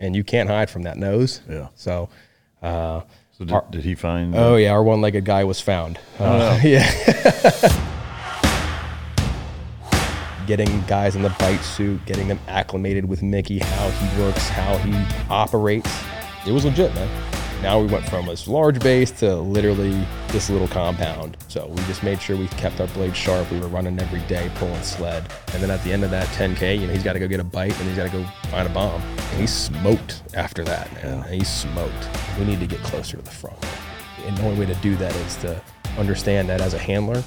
and you can't hide from that nose. Yeah. So, uh, so did, our, did, he find? Oh yeah, our one-legged guy was found. Uh, yeah. getting guys in the bite suit, getting them acclimated with Mickey, how he works, how he operates. It was legit, man. Now we went from this large base to literally this little compound. So we just made sure we kept our blades sharp. We were running every day, pulling sled. And then at the end of that 10K, you know, he's got to go get a bite and he's got to go find a bomb. And he smoked after that, man. Yeah. He smoked. We need to get closer to the front. And the only way to do that is to understand that as a handler,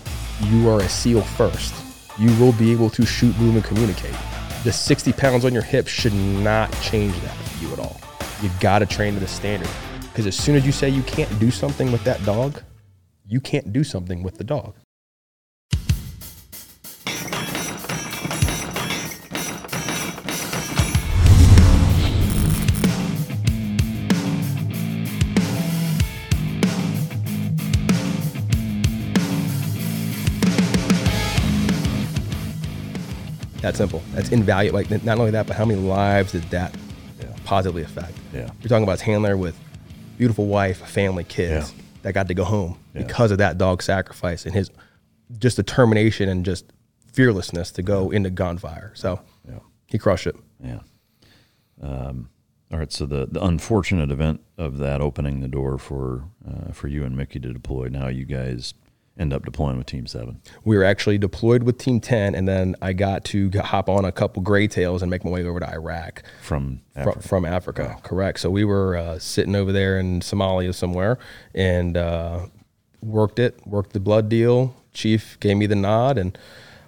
you are a SEAL first. You will be able to shoot, move, and communicate. The 60 pounds on your hip should not change that for you at all. You've got to train to the standard. Because as soon as you say you can't do something with that dog, you can't do something with the dog. That simple. That's invaluable. Like not only that, but how many lives did that positively affect? Yeah. You're talking about his handler with beautiful wife, family, kids yeah. that got to go home yeah. because of that dog sacrifice and his just determination and just fearlessness to go into gunfire. So yeah. he crushed it. Yeah. Um, all right. So the, the unfortunate event of that opening the door for uh, for you and Mickey to deploy. Now you guys end up deploying with Team Seven? We were actually deployed with Team Ten, and then I got to hop on a couple gray tails and make my way over to Iraq from Africa. From, from Africa, correct. So we were uh, sitting over there in Somalia somewhere, and uh, worked it, worked the blood deal. Chief gave me the nod, and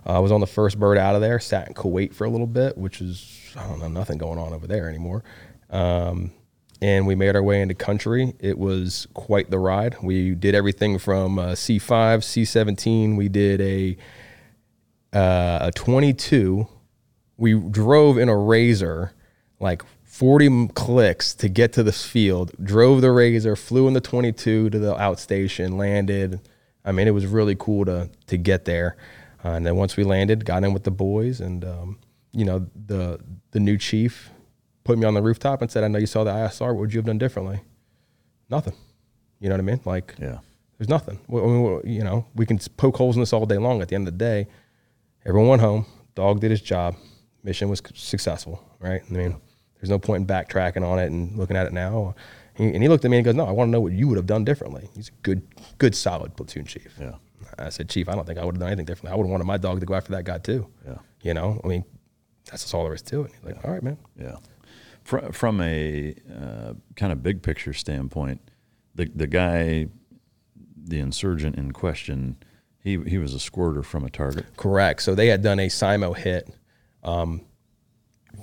I was on the first bird out of there. Sat in Kuwait for a little bit, which is I don't know nothing going on over there anymore. Um, and we made our way into country. It was quite the ride. We did everything from uh, C5, C17. We did a uh, a 22. We drove in a Razor, like 40 clicks to get to this field. Drove the Razor, flew in the 22 to the outstation, landed. I mean, it was really cool to to get there. Uh, and then once we landed, got in with the boys, and um, you know the the new chief put me on the rooftop and said, I know you saw the ISR. What would you have done differently? Nothing. You know what I mean? Like, yeah. there's nothing. We, we, you know, we can poke holes in this all day long. At the end of the day, everyone went home. Dog did his job. Mission was successful, right? I mean, there's no point in backtracking on it and looking at it now. And he looked at me and goes, "No, I want to know what you would have done differently." He's a good, good, solid platoon chief. Yeah. I said, Chief, I don't think I would have done anything differently. I would have wanted my dog to go after that guy too. Yeah. You know, I mean, that's just all there is to it. He's like, yeah. all right, man. Yeah from a uh, kind of big picture standpoint, the the guy, the insurgent in question, he he was a squirter from a target. Correct. So they had done a SIMO hit. Um,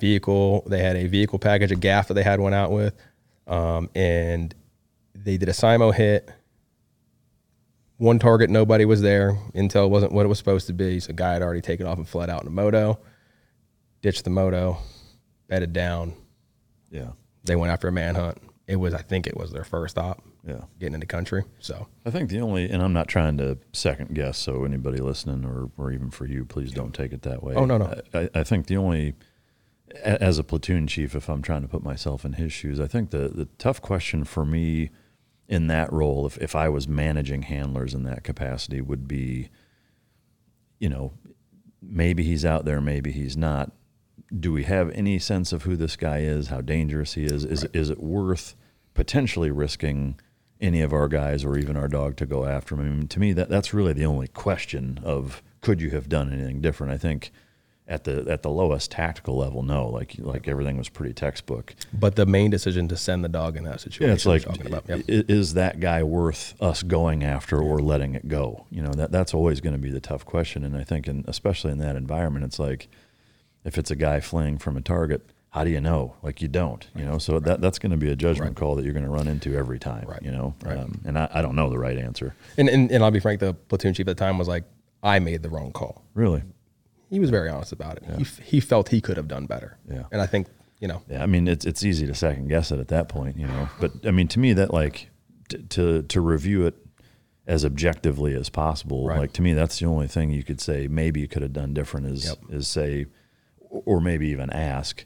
vehicle. They had a vehicle package, a gaff that they had one out with, um, and they did a SIMO hit. One target, nobody was there. Intel wasn't what it was supposed to be. So a guy had already taken off and fled out in a moto, ditched the moto, bedded down, yeah. They went after a manhunt. It was, I think, it was their first stop. Yeah. Getting into country. So I think the only, and I'm not trying to second guess. So anybody listening, or or even for you, please don't take it that way. Oh no no. I, I think the only, as a platoon chief, if I'm trying to put myself in his shoes, I think the the tough question for me in that role, if if I was managing handlers in that capacity, would be, you know, maybe he's out there, maybe he's not do we have any sense of who this guy is, how dangerous he is? Is, right. is it worth potentially risking any of our guys or even our dog to go after him? I mean, to me, that, that's really the only question of could you have done anything different? I think at the at the lowest tactical level, no. Like like everything was pretty textbook. But the main decision to send the dog in that situation, yeah, it's like, yep. is that guy worth us going after or letting it go? You know, that that's always going to be the tough question. And I think, in, especially in that environment, it's like if it's a guy fleeing from a target, how do you know? Like you don't, you know. So that that's going to be a judgment call that you're going to run into every time, Right. you know. Right. Um, and I, I don't know the right answer. And, and and I'll be frank, the platoon chief at the time was like, I made the wrong call. Really? He was very honest about it. He, f- he felt he could have done better. Yeah. And I think you know, Yeah, I mean it's it's easy to second guess it at that point, you know. But I mean, to me, that like t- to to review it as objectively as possible, Right. like to me, that's the only thing you could say maybe you could have done different is Yep. is say, or maybe even ask,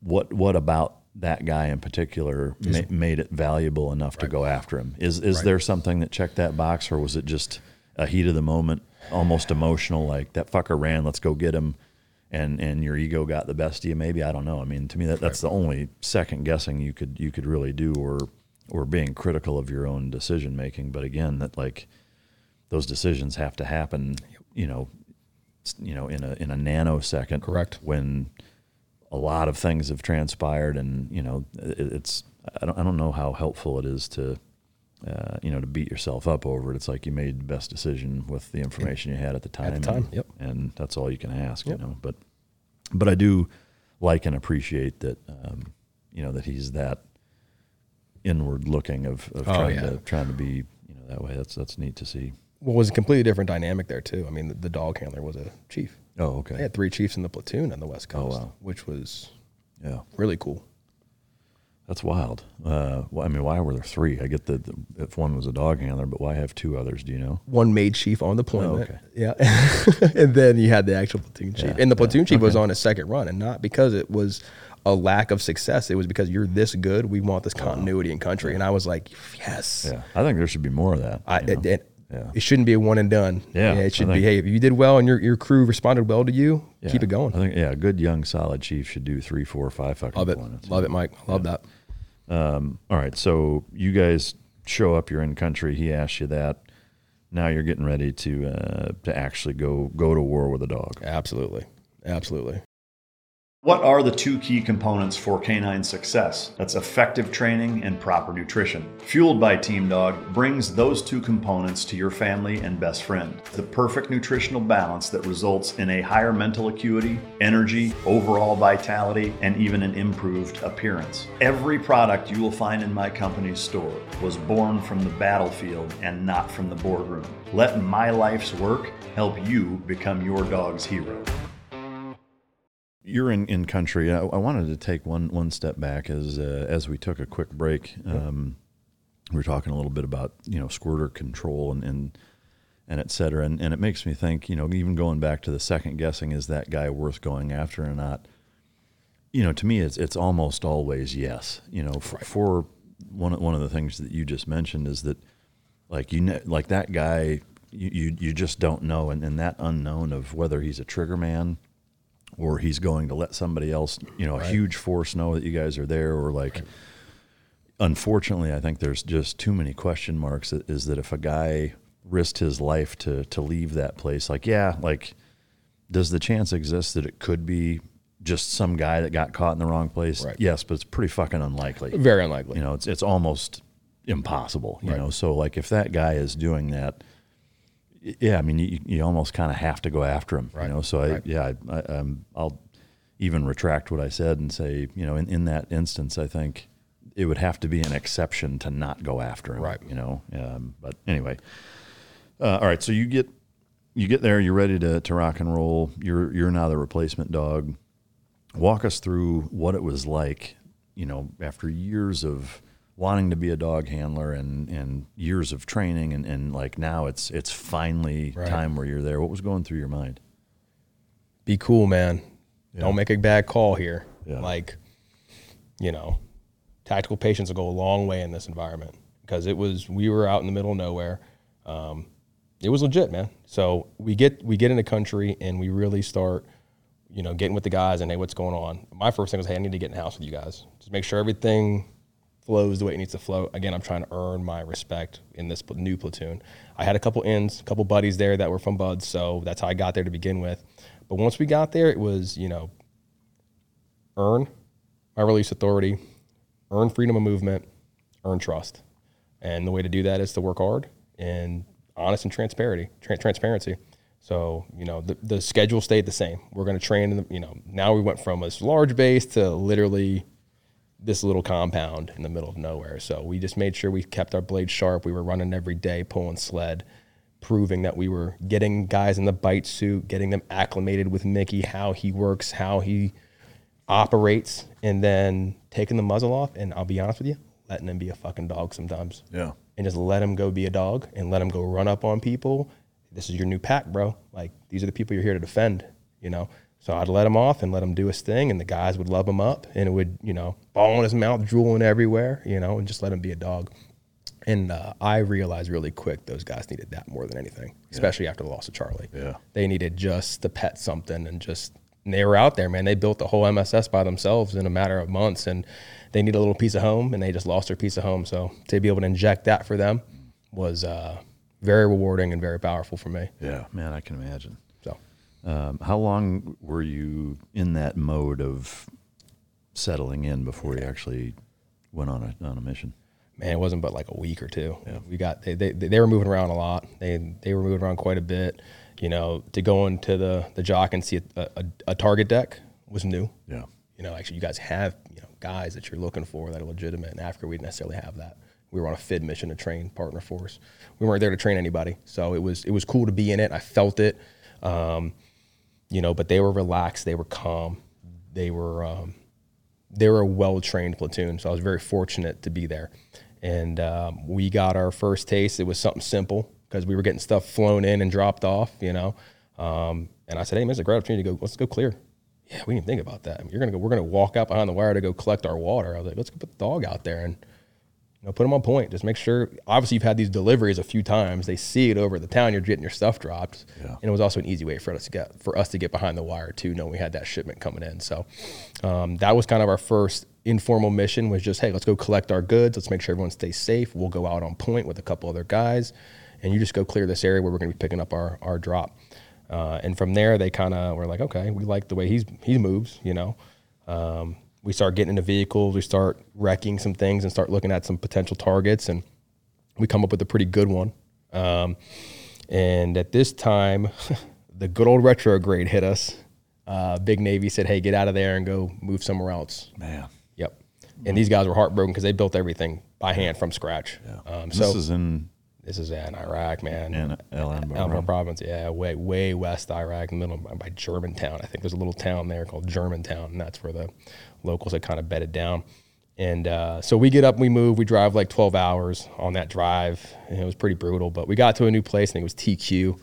what what about that guy in particular ma- made it valuable enough to go after him? Is is Right. there something that checked that box, or was it just a heat of the moment, almost emotional, like that fucker ran, let's go get him? and and your ego got the best of you maybe i don't know i mean to me that, that's the only second guessing you could you could really do or or being critical of your own decision making but again that like those decisions have to happen you know you know in a in a nanosecond Correct. when a lot of things have transpired and you know it, it's I don't, I don't know how helpful it is to uh, you know to beat yourself up over it it's like you made the best decision with the information you had at the time At time, and, yep. and that's all you can ask Yep. you know but but I do like and appreciate that um, you know that he's that inward looking of, of Oh, trying yeah. to trying to be you know that way that's that's neat to see what was a completely different dynamic there too. I mean, the, the dog handler was a chief. oh okay They had three chiefs in the platoon on the West Oh, Coast, wow. which was yeah really cool. That's wild. Uh, well, I mean, why were there three? I get that the, if one was a dog handler, but why have two others? Do you know? One made chief on deployment. Oh, okay. Yeah. and then you had the actual platoon chief. Yeah, And the yeah, platoon chief was on his second run, and not because it was a lack of success. It was because you're this good. We want this continuity in country. And I was like, yes. Yeah, I think there should be more of that. I, it, it, Yeah. it shouldn't be a one and done. Yeah, it should be, hey, if you did well and your, your crew responded well to you, Yeah. keep it going. I think yeah, a good young solid chief should do three, four, five fucking Love it. deployments. Love it, Mike. Love that. Um, all right, so you guys show up. You're in country. He asks you that. Now you're getting ready to uh, to actually go go to war with a dog. Absolutely. Absolutely. What are the two key components for canine success? That's effective training and proper nutrition. Fueled by Team Dog brings those two components to your family and best friend. The perfect nutritional balance that results in a higher mental acuity, energy, overall vitality, and even an improved appearance. Every product you will find in my company's store was born from the battlefield and not from the boardroom. Let my life's work help you become your dog's hero. You're in, in country. I, I wanted to take one one step back as uh, as we took a quick break. Um, we were talking a little bit about you know squirter control and and, and et cetera, and, and it makes me think. You know, even going back to the second guessing, is that guy worth going after or not? You know, to me, it's it's almost always yes. You know, for, for one of- one of the things that you just mentioned is that like you know, like that guy. You, you, you just don't know, and, and that unknown of whether he's a trigger man, or he's going to let somebody else, you know, a huge force know that you guys are there, or like, unfortunately, I think there's just too many question marks. That is that if a guy risked his life to to leave that place, like, yeah, like, does the chance exist that it could be just some guy that got caught in the wrong place? Right. Yes, but it's pretty fucking unlikely. Very unlikely. You know, it's it's almost impossible. You Right. know, so like if that guy is doing that, yeah, I mean, you, you almost kind of have to go after him. Right. You know, so I Right. yeah, I, I, um, I'll even retract what I said and say, you know, in, in that instance, I think it would have to be an exception to not go after him. Right. You know, um, but anyway, uh, all right. So you get you get there, you're ready to to rock and roll. You're you're now the replacement dog. Walk us through what it was like, you know, after years of wanting to be a dog handler and and years of training and, and like now it's it's finally Right. time where you're there. What was going through your mind? be cool, man. Don't make a bad call here. Yeah. Like, you know, tactical patience will go a long way in this environment because it was we were out in the middle of nowhere. Um, it was legit, man. So we get we get in the country and we really start, you know, getting with the guys and hey, what's going on? My first thing was, hey, I need to get in the house with you guys. Just make sure everything flows the way it needs to flow. Again, I'm trying to earn my respect in this new platoon. I had a couple ins, a couple buddies there that were from BUD/S, so that's how I got there to begin with. But once we got there, it was, you know, earn my release authority, earn freedom of movement, earn trust. And the way to do that is to work hard and honest and transparency. Tra- transparency. So, you know, the, the schedule stayed the same. We're going to train, in the, you know, now we went from this large base to literally this little compound in the middle of nowhere. So we just made sure we kept our blades sharp. We were running every day, pulling sled, proving that we were getting guys in the bite suit, getting them acclimated with Mickey, how he works, how he operates, and then taking the muzzle off. And I'll be honest with you, letting him be a fucking dog sometimes. Yeah. And just let him go be a dog and let him go run up on people. This is your new pack, bro. Like these are the people you're here to defend, you know? So I'd let him off and let him do his thing, and the guys would love him up, and it would, you know, ball in his mouth, drooling everywhere, you know, and just let him be a dog. And uh, I realized really quick those guys needed that more than anything, especially after the loss of Charlie. Yeah. They needed just to pet something and just, and they were out there, man. They built the whole MSS by themselves in a matter of months, and they need a little piece of home, and they just lost their piece of home. So to be able to inject that for them was uh, very rewarding and very powerful for me. Yeah, man, I can imagine. Um, how long were you in that mode of settling in before you actually went on a on a mission? man, it wasn't but like a week or two. We got they, they they were moving around a lot. They they were moving around quite a bit. You know, to go into the the JOC and see a, a, a target deck was new. Yeah. You know, actually, you guys have you know guys that you're looking for that are legitimate. In Africa, we didn't necessarily have that. We were on a FID mission to train partner force. We weren't there to train anybody, so it was it was cool to be in it. I felt it, um, you know. But they were relaxed. They were calm. They were um, they were a well trained platoon. So I was very fortunate to be there. And um, we got our first taste. It was something simple because we were getting stuff flown in and dropped off, you know. Um, and I said, "Hey, man, it's a great opportunity to go. Let's go clear." Yeah, we didn't think about that. I mean, you're gonna go. We're gonna walk out behind the wire to go collect our water. I was like, "Let's go put the dog out there and know put them on point. Just make sure. Obviously, you've had these deliveries a few times. They see it over the town. You're getting your stuff dropped, Yeah. and it was also an easy way for us to get for us to get behind the wire too, knowing we had that shipment coming in. So um, that was kind of our first informal mission. Was just, hey, let's go collect our goods. Let's make sure everyone stays safe. We'll go out on point with a couple other guys, and you just go clear this area where we're going to be picking up our our drop. Uh, and from there, they kind of were like, okay, we like the way he's he moves, you know. Um, we start getting into vehicles, we start wrecking some things, and start looking at some potential targets, and we come up with a pretty good one. Um, and at this time, the good old retrograde hit us. Uh, Big Navy said, "Hey, get out of there and go move somewhere else." Man. Yep. And these guys were heartbroken because they built everything by hand from scratch. Um, so this is in this is in Iraq, man. in El Anbar. Province, yeah, way way west Iraq, in the middle by Germantown. I think there's a little town there called Germantown, and that's where the locals had kind of bedded down. And uh, so we get up, we move, we drive like 12 hours on that drive, and it was pretty brutal. But we got to a new place, and it was TQ,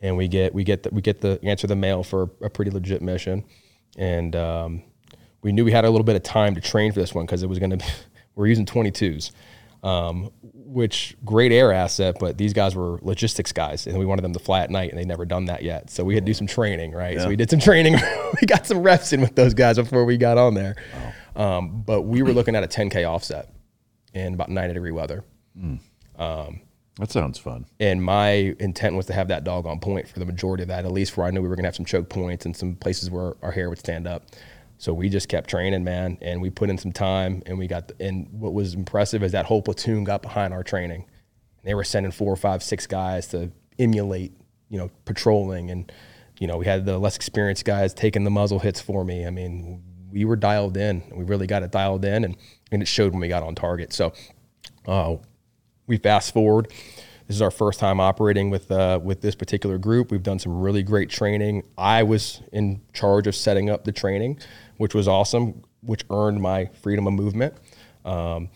and we get we get the, we get the answer the mail for a pretty legit mission, and um, we knew we had a little bit of time to train for this one because it was going to be we're using 22s um, which great air asset but these guys were logistics guys and we wanted them to fly at night and they'd never done that yet. So we had to do some training right? So we did some training. We got some reps in with those guys before we got on there. Um, but we were looking at a 10k offset in about 90 degree weather. That sounds fun. and my intent was to have that dog on point for the majority of that, at least where I knew we were gonna have some choke points and some places where our hair would stand up. So we just kept training, man, and we put in some time, and we got. The, and what was impressive is that whole platoon got behind our training. They were sending four, five, six guys to emulate, you know, patrolling, and you know, we had the less experienced guys taking the muzzle hits for me. I mean, we were dialed in. We really got it dialed in, and and it showed when we got on target. So, uh, we fast forward. This is our first time operating with uh, with this particular group. We've done some really great training. I was in charge of setting up the training, which was awesome, which earned my freedom of movement. Um,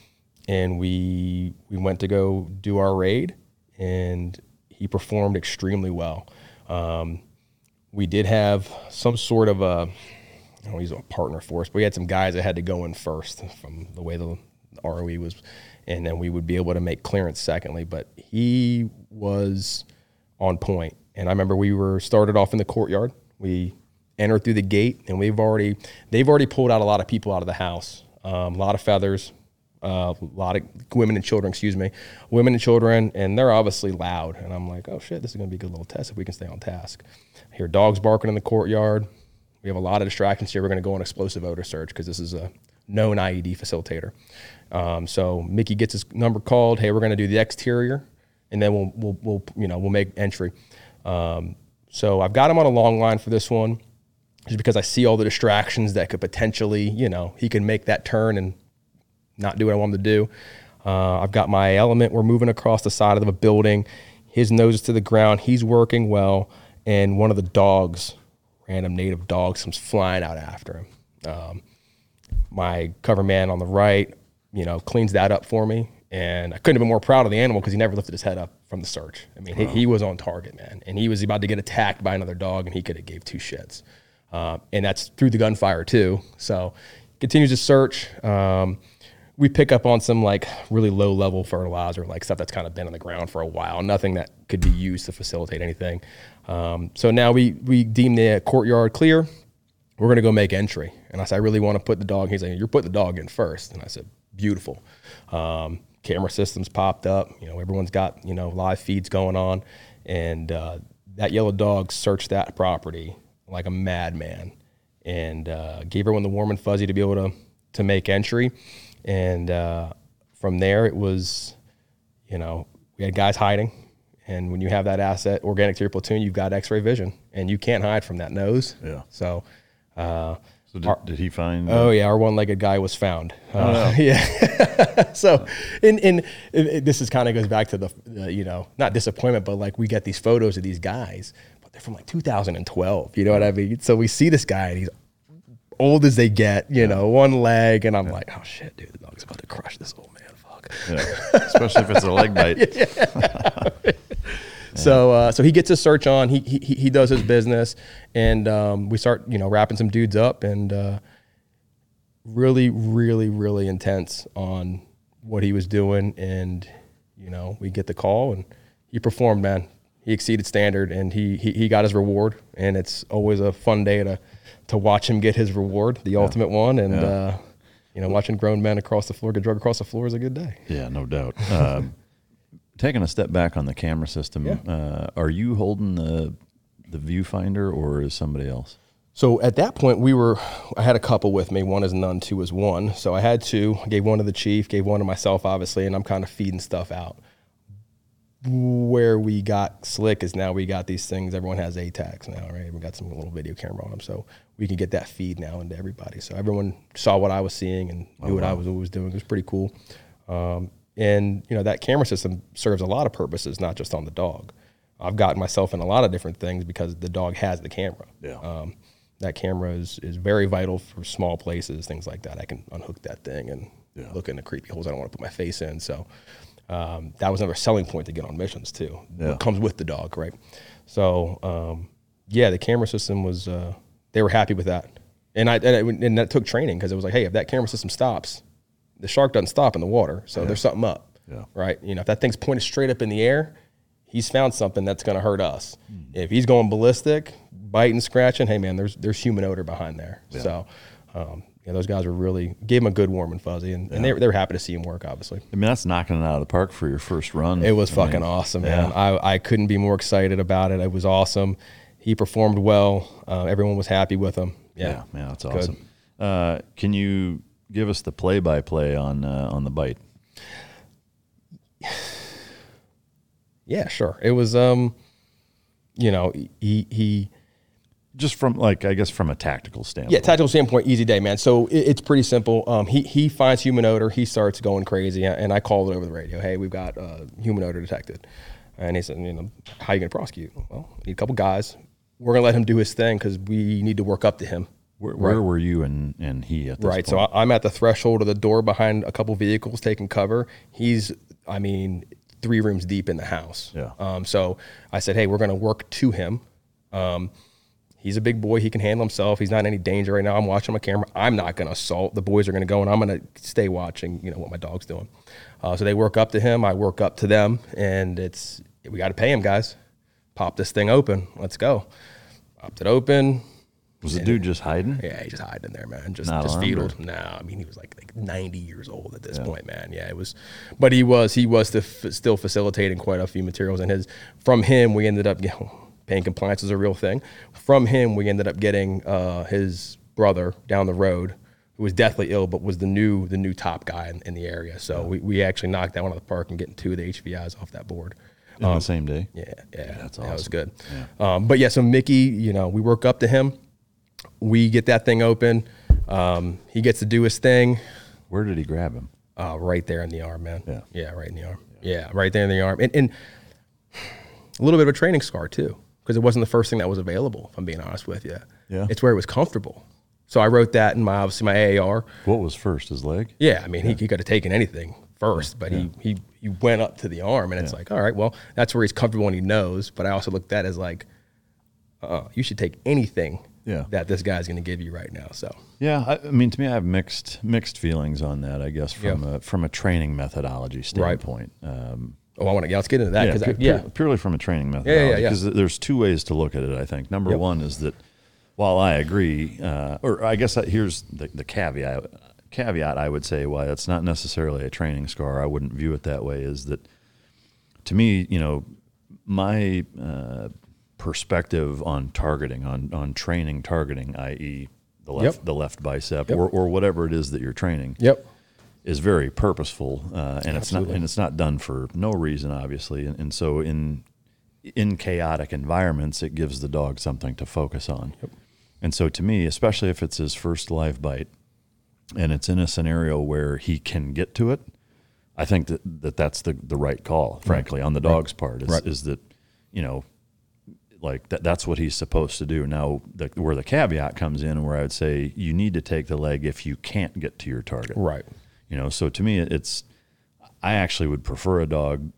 and we we went to go do our raid, and he performed extremely well. Um, we did have some sort of a I don't know, he's a partner for us, but we had some guys that had to go in first from the way the ROE was, and then we would be able to make clearance secondly. But he was on point, and I remember we were started off in the courtyard. We entered through the gate, and we've already they've already pulled out a lot of people out of the house, um, a lot of feathers, uh, a lot of women and children, excuse me, women and children, and they're obviously loud. And I'm like, oh shit, this is gonna be a good little test if we can stay on task. I hear dogs barking in the courtyard. We have a lot of distractions here. We're going to go on explosive odor search because this is a known IED facilitator. Um, so Mickey gets his number called. Hey, we're going to do the exterior, and then we'll, we'll, we'll you know we'll make entry. Um, So I've got him on a long line for this one, just because I see all the distractions that could potentially, you know, he can make that turn and not do what I want him to do. Uh, I've got my element. We're moving across the side of a building. His nose is to the ground. He's working well, and one of the dogs, random native dogs, comes flying out after him. Um, my cover man on the right, you know, cleans that up for me. And I couldn't have been more proud of the animal because he never lifted his head up from the search. I mean, he, he, was on target, man. And he was about to get attacked by another dog, and he could have gave two shits. Uh, and that's through the gunfire too. So continues to search. Um, we pick up on some like really low level fertilizer, like stuff that's kind of been on the ground for a while, nothing that could be used to facilitate anything. Um, so now we we deem the courtyard clear. We're gonna go make entry, and I said I really want to put the dog. He's like, you're putting the dog in first, and I said, beautiful. Um, camera systems popped up. You know, everyone's got you know live feeds going on, and uh, that yellow dog searched that property like a madman, and uh, gave everyone the warm and fuzzy to be able to to make entry. And uh, from there, it was, you know, we had guys hiding. And when you have that asset organic to your platoon, you've got X-ray vision, and you can't hide from that nose. Yeah. So. Uh, so did, our, did, he find? Oh yeah, our one-legged guy was found. Uh, oh, yeah. so, and and this is kind of goes back to the, you know not disappointment, but like we get these photos of these guys, they're from like 2012. You know what I mean? So we see this guy, and he's old as they get, you know, one leg, and I'm like, oh shit, dude, the dog's about to crush this old man. Fuck. Yeah. Especially if it's a leg bite. So, uh, so he gets his search on. He he he does his business, and um, we start, you know, wrapping some dudes up, and uh, really, really, really intense on what he was doing, and you know, we get the call, and he performed, man. He exceeded standard, and he he, he got his reward, and it's always a fun day to to watch him get his reward, the yeah. ultimate one, and. Yeah. Uh, you know, watching grown men across the floor get drugged across the floor is a good day. Yeah, no doubt. Um, taking a step back on the camera system, yeah. uh, are you holding the the viewfinder or is somebody else? So at that point, we were. I had a couple with me. One is none, two is one. So I had two. I gave one to the chief, gave one to myself, obviously, and I'm kind of feeding stuff out. Where we got slick is now we got these things. Everyone has ATAKs now, right? We got some little video camera on them, so we can get that feed now into everybody. So everyone saw what I was seeing and knew oh, what I was, was doing. It was pretty cool. Um, and you know that camera system serves a lot of purposes, not just on the dog. I've gotten myself in a lot of different things because the dog has the camera. Yeah. Um, that camera is, is very vital for small places, things like that. I can unhook that thing and yeah. look in the creepy holes I don't want to put my face in. So um, that was another selling point to get on missions too. Yeah. It comes with the dog, right? So um, yeah, the camera system was. Uh, they were happy with that, and I and, and that took training because it was like, hey, if that camera system stops, the shark doesn't stop in the water, so yeah. there's something up. Yeah. Right. You know, if that thing's pointed straight up in the air, he's found something that's going to hurt us. Mm. If he's going ballistic, biting, scratching, hey man, there's there's human odor behind there. So, um, yeah, those guys were really gave him a good warm and fuzzy, and, yeah. and they, they were happy to see him work. Obviously, I mean that's knocking it out of the park for your first run. It was I fucking mean, awesome, man. Yeah. I I couldn't be more excited about it. It was awesome. He performed well. Uh, everyone was happy with him. Yeah, yeah, man, that's awesome. Uh, can you give us the play-by-play on uh, on the bite. Yeah, sure. It was, um, you know, he he just from like I guess from a tactical standpoint. Yeah, tactical standpoint, easy day, man. So it, it's pretty simple. Um, he he finds human odor, he starts going crazy, and I called it over the radio. Hey, we've got uh, human odor detected, and he said, you know, how are you gonna prosecute? Well, need a couple guys. We're gonna let him do his thing because we need to work up to him. Where, where were you and, and he at this Right. Point? So I'm at the threshold of the door behind a couple vehicles taking cover. He's, I mean, three rooms deep in the house. Yeah. Um, so I said, hey, we're going to work to him. Um, he's a big boy. He can handle himself. He's not in any danger right now. I'm watching my camera. I'm not going to assault. The boys are going to go, and I'm going to stay watching. You know what my dog's doing. Uh, so they work up to him. I work up to them, and it's we got to pay him, guys. Pop this thing open. Let's go. Popped it open. Was the dude just hiding? Yeah, he just hiding there, man. Just Not just fetal. No, I mean he was like like 90 years old at this yeah. point, man. Yeah, it was, but he was he was still facilitating quite a few materials, and his from him we ended up you know, paying compliance is a real thing. From him we ended up getting uh, his brother down the road who was deathly ill, but was the new the new top guy in, in the area. So yeah. we, we actually knocked that one out of the park and getting two of the HVIs off that board. In the same day. Yeah, yeah, that's awesome. That was good. Um, but yeah, so Mickey, you know, we work up to him. We get that thing open. Um, he gets to do his thing. Where did he grab him? Uh, right there in the arm, man. Yeah. yeah, right in the arm. Yeah, right there in the arm, and, and a little bit of a training scar too, because it wasn't the first thing that was available. If I'm being honest with you, Yeah. it's where it was comfortable. So I wrote that in my obviously my AAR. What was first, his leg? Yeah, I mean, he, he could have taken anything first, but he, he he went up to the arm, and it's like, all right, well, that's where he's comfortable and he knows. But I also looked at as like, uh, you should take anything Yeah. that this guy's going to give you right now. So Yeah, I, I mean, to me, I have mixed mixed feelings on that. I guess from Yeah. a from a training methodology standpoint. Right. Um, oh, I want to yeah, let's get into that yeah, because pu- yeah, pu- purely from a training method. yeah, methodology. yeah. Because there's two ways to look at it. I think number Yep. one is that while I agree, uh, or I guess that here's the, the caveat. Caveat I would say why it's not necessarily a training scar. I wouldn't view it that way. Is that to me, you know, my uh, perspective on targeting, on on training targeting, i.e. the left Yep. the left bicep Yep. or, or whatever it is that you're training yep, is very purposeful, uh, and it's not and it's not done for no reason, obviously. And, and so in in chaotic environments, it gives the dog something to focus on. And so to me, especially if it's his first live bite, and it's in a scenario where he can get to it, I think that, that that's the the right call. Frankly, on the dog's part, is, Right. is that you know like that, that's what he's supposed to do. Now, the, where the caveat comes in, where I would say you need to take the leg if you can't get to your target. right, You know, so to me, it's I actually would prefer a dog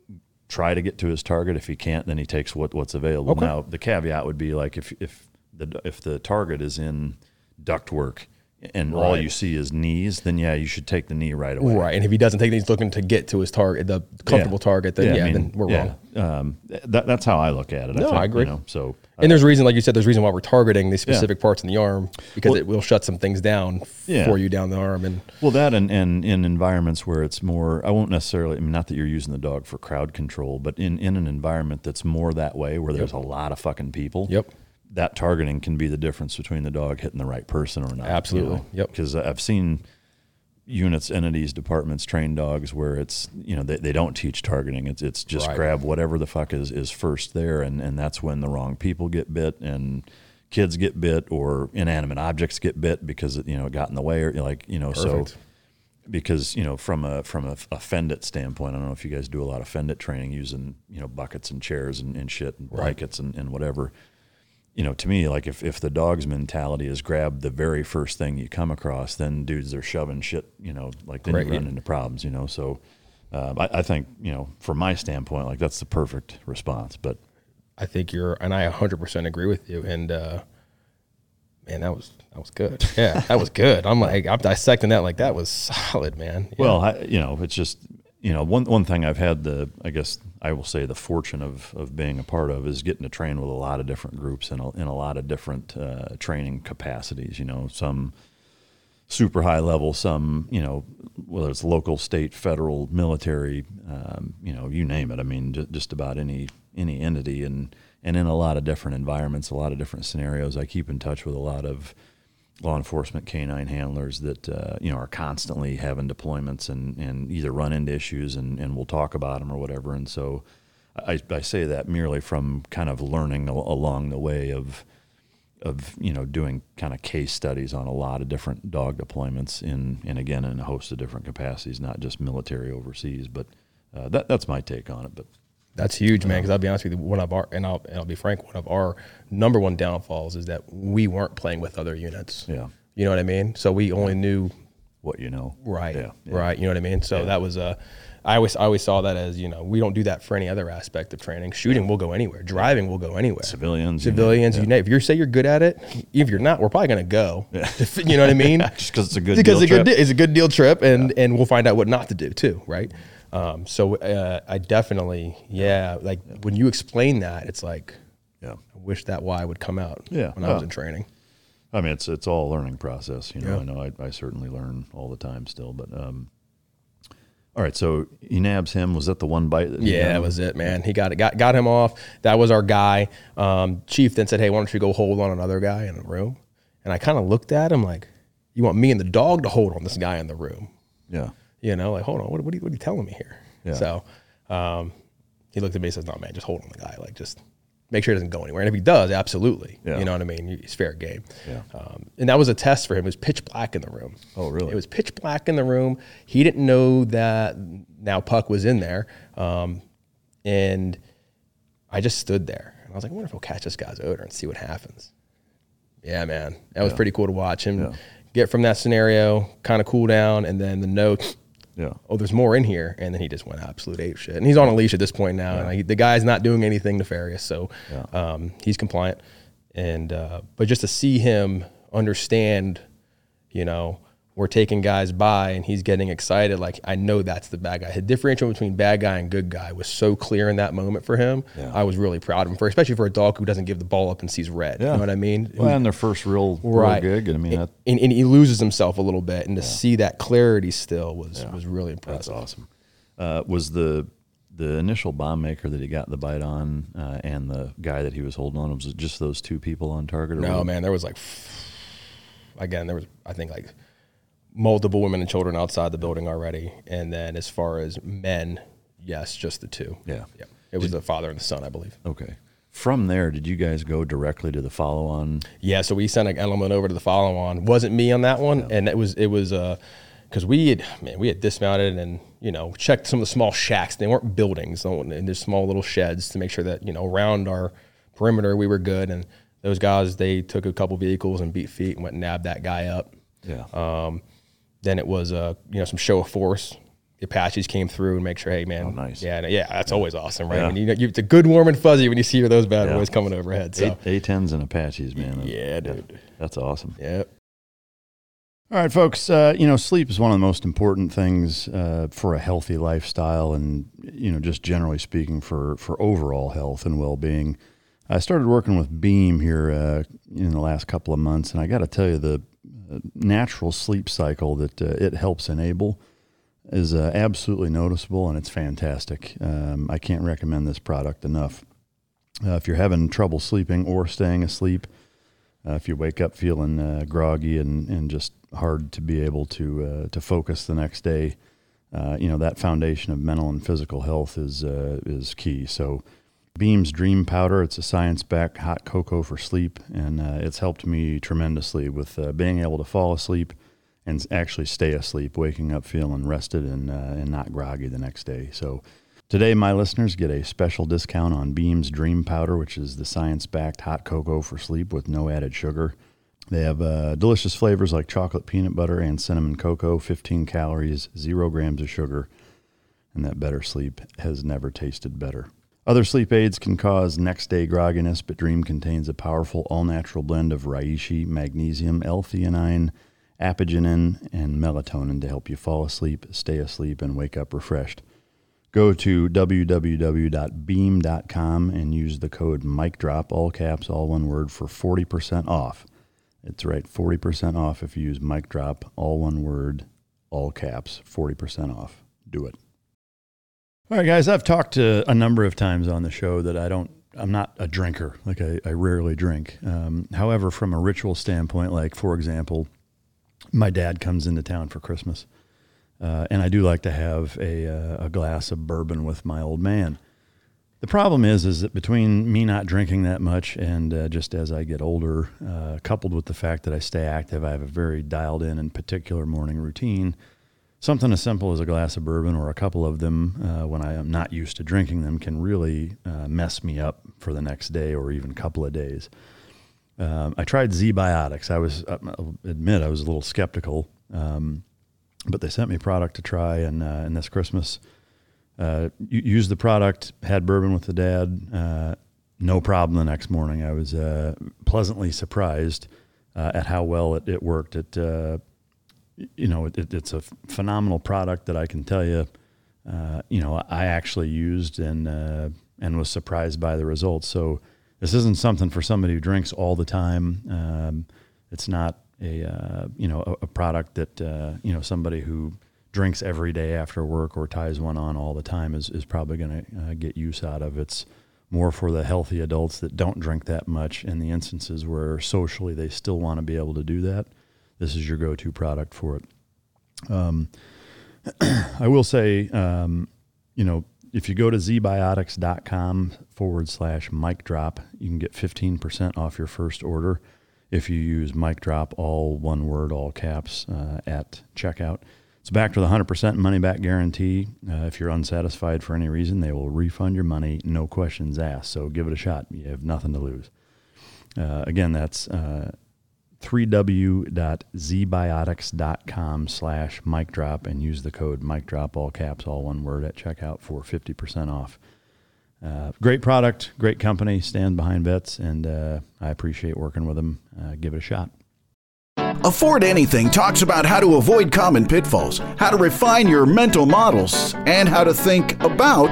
try to get to his target. If he can't, then he takes what what's available. Okay. Now, the caveat would be like if if the if the target is in duct and all you see is knees, then yeah, you should take the knee right away. right. And if he doesn't take he's looking to get to his target, the comfortable target. Then yeah, I mean, then we're yeah. wrong. Um, that, that's how I look at it. No, I, think, I agree. You know, so And there's a reason, like you said, there's a reason why we're targeting these specific parts in the arm because it will shut some things down Yeah. for you down the arm. And Well, that and, and in environments where it's more, I won't necessarily, I mean, not that you're using the dog for crowd control, but in, in an environment that's more that way, where there's a lot of fucking people. Yep. That targeting can be the difference between the dog hitting the right person or not. Absolutely. Yep. Because I've seen units, entities, departments train dogs where it's, you know, they, they don't teach targeting. It's, it's just Right. grab whatever the fuck is, is first there. And, and that's when the wrong people get bit and kids get bit or inanimate objects get bit because it, you know, it got in the way or like, you know, so because you know from a from a, a fendit standpoint, I don't know if you guys do a lot of fendit training using you know buckets and chairs and, and shit and blankets and, and whatever. You know, to me, like if, if the dog's mentality is grab the very first thing you come across, then dudes are shoving shit. You know, like then Right. you run into problems. You know, so um, I, I think you know from my standpoint, like that's the perfect response. But I think you're, and I 100% agree with you. And uh, man, that was that was good. Yeah, that was good. I'm like, I'm dissecting that like that was solid, man. Yeah. Well, I, you know, it's just you know one one thing I've had the I guess I will say the fortune of of being a part of is getting to train with a lot of different groups in a, in a lot of different uh, training capacities. You know, some super high level, some you know whether it's local, state, federal, military, um, you know, you name it. I mean, j- just about any any entity and and in a lot of different environments, a lot of different scenarios. I keep in touch with a lot of law enforcement canine handlers that uh, you know are constantly having deployments and, and either run into issues and, and we'll talk about them or whatever. And so I, I say that merely from kind of learning al- along the way of of you know doing kind of case studies on a lot of different dog deployments in and again in a host of different capacities, not just military overseas. But uh, that that's my take on it. But That's huge, man. Because I'll be honest with you, one of our and I'll, and I'll be frank, one of our number one downfalls is that we weren't playing with other units. Yeah. you know what I mean. So we only knew what you know, right, Yeah, yeah. right. You know what I mean. So that was a. I always I always saw that as you know we don't do that for any other aspect of training. Shooting will go anywhere. Driving will go anywhere. Civilians, you know, civilians. yeah. If you say you're good at it, if you're not, we're probably gonna go. Yeah. you know what I mean? just because it's a good because deal it's a good it's a good deal trip, and and we'll find out what not to do too, right? Um, so uh, I definitely, yeah, like when you explain that, it's like yeah. I wish that why would come out. Yeah. when I was in training. I mean, it's it's all a learning process. You know, Yeah. I know I, I certainly learn all the time still. But um, all right, so he nabs him. Was that the one bite? That Yeah, that was it, man. He got it, got got him off. That was our guy. Um, Chief then said, "Hey, why don't you go hold on another guy in the room?" And I kind of looked at him like, "You want me and the dog to hold on this guy in the room?" Yeah, You know, like, hold on, what, what, are, you, what are you telling me here? Yeah. So, um, he looked at me and says, "No, man, just hold on the guy. Like, just make sure he doesn't go anywhere. And if he does, absolutely, Yeah. you know what I mean. He's fair game. Yeah. Um, and that was a test for him. It was pitch black in the room. Oh, really? It was pitch black in the room. He didn't know that now Puck was in there, um, and I just stood there and I was like, I wonder if he'll catch this guy's odor and see what happens. Yeah, man, that was pretty cool to watch him Yeah. get from that scenario, kind of cool down, and then the note Yeah. oh, there's more in here, and then he just went absolute ape shit. And he's on a leash at this point now, and like, the guy's not doing anything nefarious, so Yeah. um, he's compliant. And uh, but just to see him understand, you know, we're taking guys by, and he's getting excited. Like I know that's the bad guy. The differential between bad guy and good guy was so clear in that moment for him. Yeah. I was really proud of him for, especially for a dog who doesn't give the ball up and sees red. Yeah. You know what I mean? Well, and their first real, real gig. And I mean, and, that, and, and he loses himself a little bit, and to see that clarity still was was really impressive. That's awesome. Uh, was the the initial bomb maker that he got the bite on, uh, and the guy that he was holding on, was it just those two people on target? or No, man, there was like, again, there was I think like multiple women and children outside the building already, and then as far as men, yes, just the two. Yeah. yeah, it was the father and the son, I believe. Okay. From there, did you guys go directly to the follow on? Yeah, so we sent an element over to the follow on. Wasn't me on that one, and it was it was uh because we had man we had dismounted and you know checked some of the small shacks. They weren't buildings, and there's small little sheds to make sure that you know around our perimeter we were good. And those guys they took a couple vehicles and beat feet and went and nabbed that guy up. Yeah. Um, then it was uh, you know some show of force. The Apaches came through and make sure, hey man, Oh, nice. yeah, yeah, that's always awesome, right? Yeah. When you, you, it's a good warm and fuzzy when you see those bad Yeah. boys coming overhead. So A tens and Apaches, man. yeah, dude, That's awesome. yeah. All right, folks. Uh, you know, sleep is one of the most important things uh, for a healthy lifestyle, and you know, just generally speaking, for for overall health and well being. I started working with Beam here uh, in the last couple of months, and I got to tell you, the natural sleep cycle that uh, it helps enable is uh, absolutely noticeable, and it's fantastic. Um, I can't recommend this product enough. Uh, if you're having trouble sleeping or staying asleep, uh, if you wake up feeling uh, groggy and, and just hard to be able to uh, to focus the next day, you know that foundation of mental and physical health is is key. So, Beam's Dream Powder, it's a science-backed hot cocoa for sleep, and uh, it's helped me tremendously with uh, being able to fall asleep and actually stay asleep, waking up feeling rested and uh, and not groggy the next day. So. Today, my listeners get a special discount on Beam's Dream Powder, which is the science backed hot cocoa for sleep with no added sugar. They have uh, delicious flavors like chocolate peanut butter and cinnamon cocoa, 15 calories, zero grams of sugar, and that better sleep has never tasted better. Other sleep aids can cause next day grogginess, but Dream contains a powerful all natural blend of reishi, magnesium, L theanine, apigenin, and melatonin to help you fall asleep, stay asleep, and wake up refreshed. Go to www.beam.com and use the code MikeDrop, all caps, all one word, for 40% off. It's right, 40% off if you use MikeDrop, all one word, all caps, 40% off. Do it. All right, guys, I've talked uh, a number of times on the show that I don't, I'm not a drinker. Like, I, I rarely drink. Um, however, from a ritual standpoint, like, for example, my dad comes into town for Christmas. Uh, and I do like to have a, uh, a glass of bourbon with my old man. The problem is, is that between me not drinking that much and uh, just as I get older, uh, coupled with the fact that I stay active, I have a very dialed in and particular morning routine. Something as simple as a glass of bourbon or a couple of them uh, when I am not used to drinking them can really uh, mess me up for the next day or even couple of days. Um, I tried ZBiotics. I was, uh, I'll admit, I was a little skeptical. Um, but they sent me product to try, and uh, and this Christmas, uh, used the product, had bourbon with the dad, uh, no problem. The next morning, I was uh, pleasantly surprised at how well it, it worked. It, you know, it, it's a phenomenal product that I can tell you, uh, you know, I actually used and uh, and was surprised by the results. So this isn't something for somebody who drinks all the time. Um, it's not a uh, you know a, a product that uh, you know somebody who drinks every day after work or ties one on all the time is is probably going to uh, get use out of. It's more for the healthy adults that don't drink that much. In the instances where socially they still want to be able to do that, this is your go-to product for it. Um, I will say, um, you know, if you go to zbiotics.com forward slash mic drop, you can get 15% off your first order if you use mic drop, all one word, all caps uh, at checkout. It's backed with a 100% money back guarantee. Uh, if you're unsatisfied for any reason, they will refund your money, no questions asked. So give it a shot. You have nothing to lose. Uh, again, that's uh, 3w.zbiotics.com slash mic drop and use the code mic drop, all caps, all one word at checkout for 50% off. Uh, great product, great company, stand behind vets, and uh, I appreciate working with them. Uh, give it a shot. Afford Anything talks about how to avoid common pitfalls, how to refine your mental models, and how to think about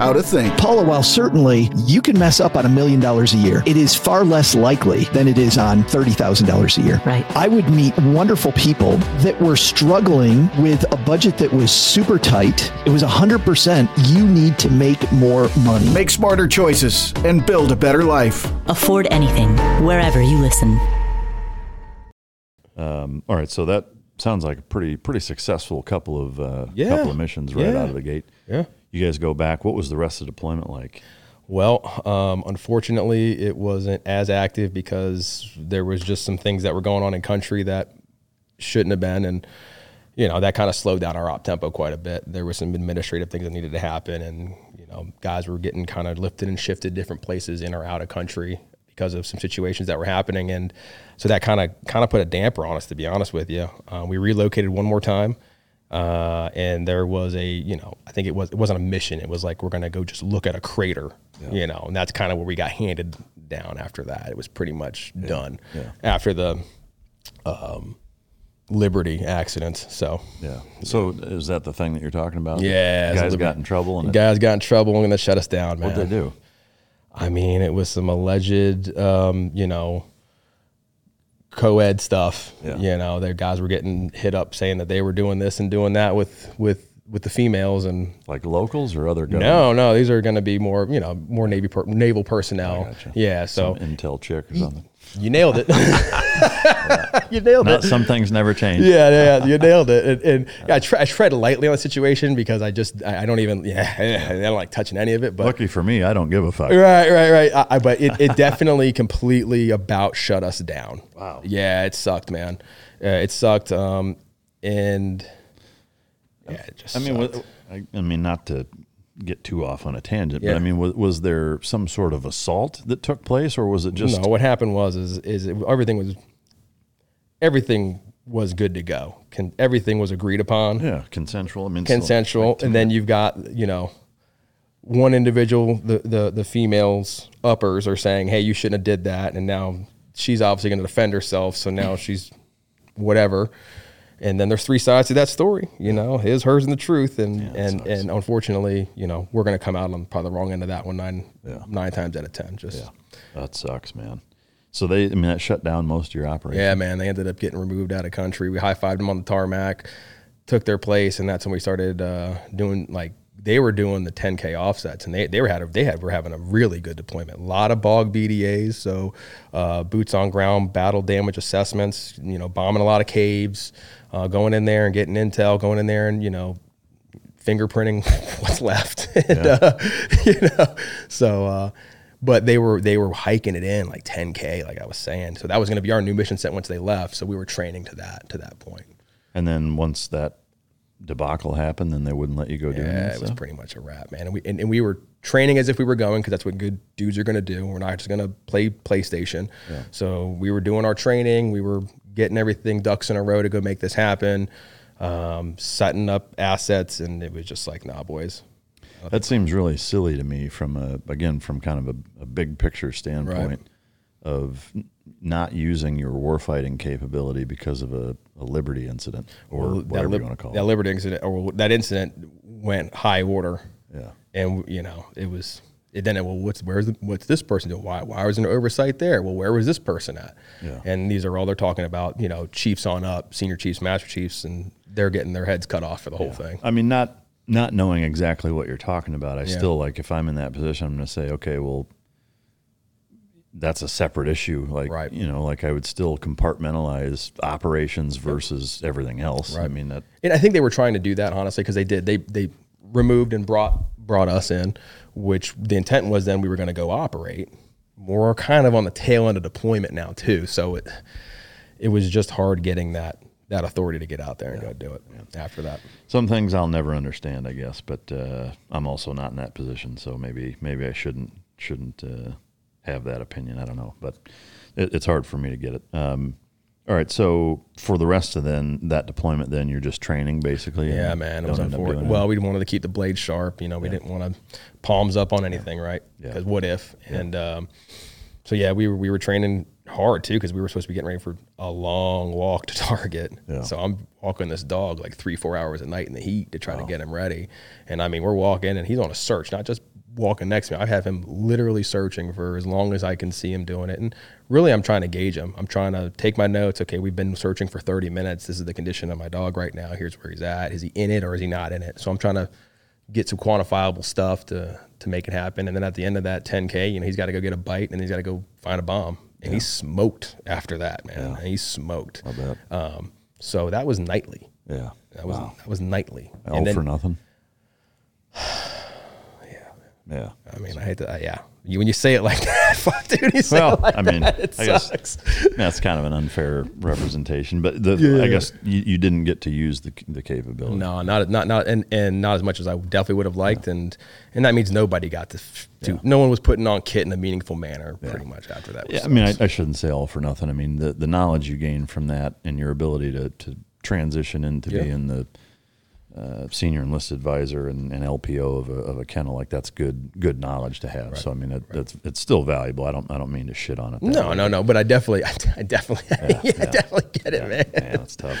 how to think. Paula, while certainly you can mess up on a million dollars a year, it is far less likely than it is on $30,000 a year. Right. I would meet wonderful people that were struggling with a budget that was super tight. It was 100% you need to make more money. Make smarter choices and build a better life. Afford anything, wherever you listen. Um, all right, so that sounds like a pretty pretty successful couple of uh, Yeah. couple of missions right Yeah. out of the gate. Yeah. You guys go back. What was the rest of the deployment like? Well, um, unfortunately, it wasn't as active because there was just some things that were going on in country that shouldn't have been, and you know that kind of slowed down our op tempo quite a bit. There were some administrative things that needed to happen, and you know guys were getting kind of lifted and shifted different places in or out of country because of some situations that were happening, and so that kind of kind of put a damper on us. To be honest with you, uh, we relocated one more time. Uh, and there was a, you know, I think it was it wasn't a mission. It was like we're gonna go just look at a crater, you know, and that's kind of where we got handed down. After that, it was pretty much done. After the um, Liberty accident, so Yeah. So is that the thing that you're talking about? yeah, guys Liberty- got in trouble and guys got in trouble and they shut us down, man. what'd they do? I mean, it was some alleged, um, you know, co-ed stuff. Yeah. You know, their guys were getting hit up saying that they were doing this and doing that with with with the females, and Like locals or other government? no, no, these are going to be more, you know, more navy per, naval personnel. Yeah, so Some intel chick or something. you nailed it. you nailed Not, it. some things never change. Yeah, yeah, you nailed it. And, and yeah, I, try, I tread lightly on the situation because I just I, I don't even yeah I don't like touching any of it. But Lucky for me, I don't give a fuck. Right, right, right. I, I, but it, it definitely completely about shut us down. Wow. Yeah, it sucked, man. Uh, it sucked. Um, and yeah, it just. I mean. I, I mean, not to get too off on a tangent, Yeah. but I mean, was, was there some sort of assault that took place, or was it just no. What happened was is is it, everything was everything was good to go. Con, everything was agreed upon. yeah consensual? I mean, consensual, and then you've got you know one individual, the the the females uppers are saying, "Hey, you shouldn't have did that," and now she's obviously going to defend herself. So now she's whatever. And then there's three sides to that story, you know, his, hers, and the truth. And and and unfortunately, you know, we're going to come out on probably the wrong end of that one nine nine times out of ten. Just that sucks, man. So they, I mean, that shut down most of your operation. Yeah, man. They ended up getting removed out of country. We high fived them on the tarmac, took their place, and that's when we started uh, doing like they were doing the 10k offsets, and they they were had a, they had were having a really good deployment. A lot of bog BDAs, so uh, boots on ground battle damage assessments. You know, bombing a lot of caves, uh, going in there and getting intel, going in there and you know fingerprinting what's left. and, uh, you know, so uh, but they were they were hiking it in like 10k, like I was saying. So that was going to be our new mission set once they left. So we were training to that to that point. And then once that debacle happened, then they wouldn't let you go do Yeah, that. it was pretty much a wrap, man. And we and, and we were training as if we were going because that's what good dudes are going to do. We're not just going to play PlayStation. So we were doing our training. We were getting everything ducks in a row to go make this happen, um, setting up assets, and it was just like, nah, boys. That seems really silly to me from a again from kind of a, a big picture standpoint of not using your warfighting capability because of a, a liberty incident or Well, whatever lib- you want to call that it. Liberty incident or that incident went high order. Yeah. and you know it was. It, then well, what's where's the, what's this person doing? Why why was there no oversight there? Well, where was this person at? Yeah. And these are all they're talking about. You know, chiefs on up, senior chiefs, master chiefs, and they're getting their heads cut off for the whole thing. I mean, not not knowing exactly what you're talking about, I still like if I'm in that position, I'm going to say, okay, well, that's a separate issue. Like, Right. you know, like I would still compartmentalize operations versus everything else. I mean, that And I think they were trying to do that honestly because they did. They they removed and brought brought us in, which the intent was then we were going to go operate. We're kind of on the tail end of deployment now too, so it it was just hard getting that that authority to get out there and go do it after that. Some things I'll never understand, I guess, but uh, I'm also not in that position, so maybe maybe I shouldn't shouldn't uh, have that opinion. I don't know, but it, it's hard for me to get it. Um, all right, so for the rest of then that deployment, then you're just training basically. Yeah, man, it was don't end up unfortunate. Well, we wanted to keep the blade sharp. You know, we didn't want to palms up on anything, right? Yeah. Because what if? And um, so yeah, we were we were training hard too because we were supposed to be getting ready for a long walk to Target. Yeah. So I'm walking this dog like three four hours a night in the heat to try to get him ready. And I mean, we're walking and he's on a search, not just walking next to me. I have him literally searching for as long as I can see him doing it. And really, I'm trying to gauge him. I'm trying to take my notes. Okay, we've been searching for 30 minutes. This is the condition of my dog right now. Here's where he's at. Is he in it or is he not in it? So I'm trying to get some quantifiable stuff to to make it happen. And then at the end of that 10k, you know, he's got to go get a bite and he's got to go find a bomb. And he smoked after that, man. He smoked. I bet. Um, so that was nightly. Yeah. That was that was nightly. All for nothing. Yeah. I mean, I hate to, uh, yeah. You, when you say it like that, fuck, dude, you say Well, it like I mean, that, it I guess sucks. that's kind of an unfair representation, but the, Yeah. I guess you, you didn't get to use the the capability. No, not not not and, and not as much as I definitely would have liked, and and that means nobody got to, to no one was putting on kit in a meaningful manner pretty much after that. Yeah, I mean, I, I shouldn't say all for nothing. I mean, the, the knowledge you gain from that and your ability to, to transition into Yeah. being the uh, senior enlisted advisor and, and LPO of a, of a kennel, like that's good good knowledge to have. So I mean, it, that's it's still valuable. I don't I don't mean to shit on it. no, way. no, no. But I definitely, I, definitely, yeah, I definitely get it, man. Yeah, that's tough.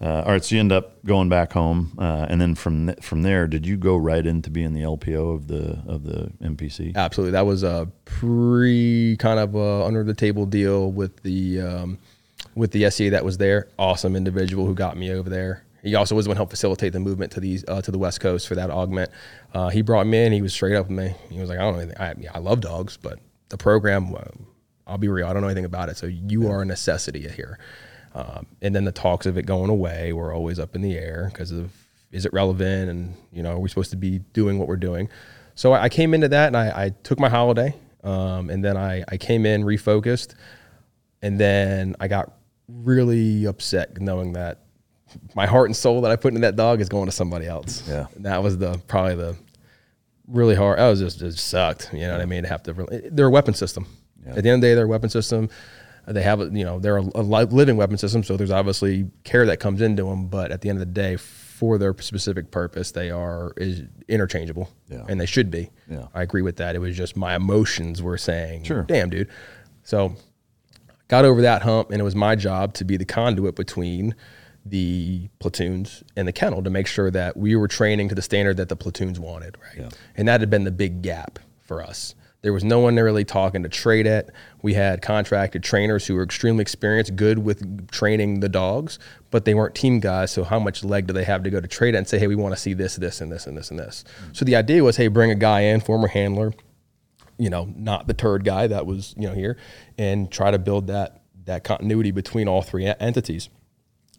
Uh, all right, so you end up going back home, uh, and then from th- from there, did you go right into being the LPO of the of the MPC? Absolutely, that was a pre kind of under the table deal with the um, with the SCA that was there. Awesome individual who got me over there. He also was the one who helped facilitate the movement to these uh, to the West Coast for that augment. Uh, he brought me in. He was straight up with me. He was like, "I don't know anything. I, I love dogs, but the program, uh, I'll be real, I don't know anything about it. So you are a necessity here." Um, and then the talks of it going away were always up in the air because of is it relevant and you know are we supposed to be doing what we're doing. So I, I came into that and I, I took my holiday, um, and then I, I came in refocused, and then I got really upset knowing that my heart and soul that I put into that dog is going to somebody else. Yeah. And that was the probably the really hard. I was just just sucked. You know what I mean? To have to. really- They're a weapon system. Yeah. At the end of the day, they're a weapon system. They have, a, you know, they're a, a living weapon system. So there's obviously care that comes into them. But at the end of the day, for their specific purpose, they are is interchangeable, Yeah. and they should be. Yeah. I agree with that. It was just my emotions were saying, Sure. "Damn, dude." So got over that hump, and it was my job to be the conduit between the platoons and the kennel to make sure that we were training to the standard that the platoons wanted, right? And that had been the big gap for us. There was no one really talking to trade it. We had contracted trainers who were extremely experienced, good with training the dogs, but they weren't team guys. So how much leg do they have to go to trade it and say, hey, we want to see this, this, and this, and this, and this? Mm. So the idea was, hey, bring a guy in, former handler, you know, not the turd guy that was, you know, here, and try to build that that continuity between all three entities.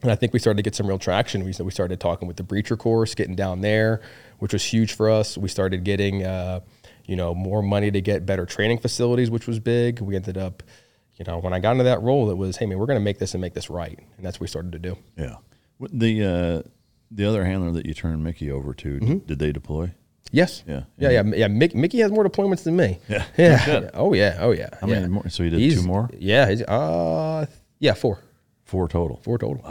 And I think we started to get some real traction. We, we started talking with the breacher course, getting down there, which was huge for us. We started getting, uh, you know, more money to get better training facilities, which was big. We ended up, you know, when I got into that role, it was, hey man, we're going to make this and make this right, and that's what we started to do. Yeah. The uh, the other handler that you turned Mickey over to, Mm-hmm. did they deploy? Yes. Yeah. Yeah. Yeah. Yeah. Mick, Mickey has more deployments than me. Yeah. Yeah. Oh yeah. Oh yeah. How yeah. many more? So he did He's- two more? Yeah. He's, uh, yeah. Four. Four total. Four total.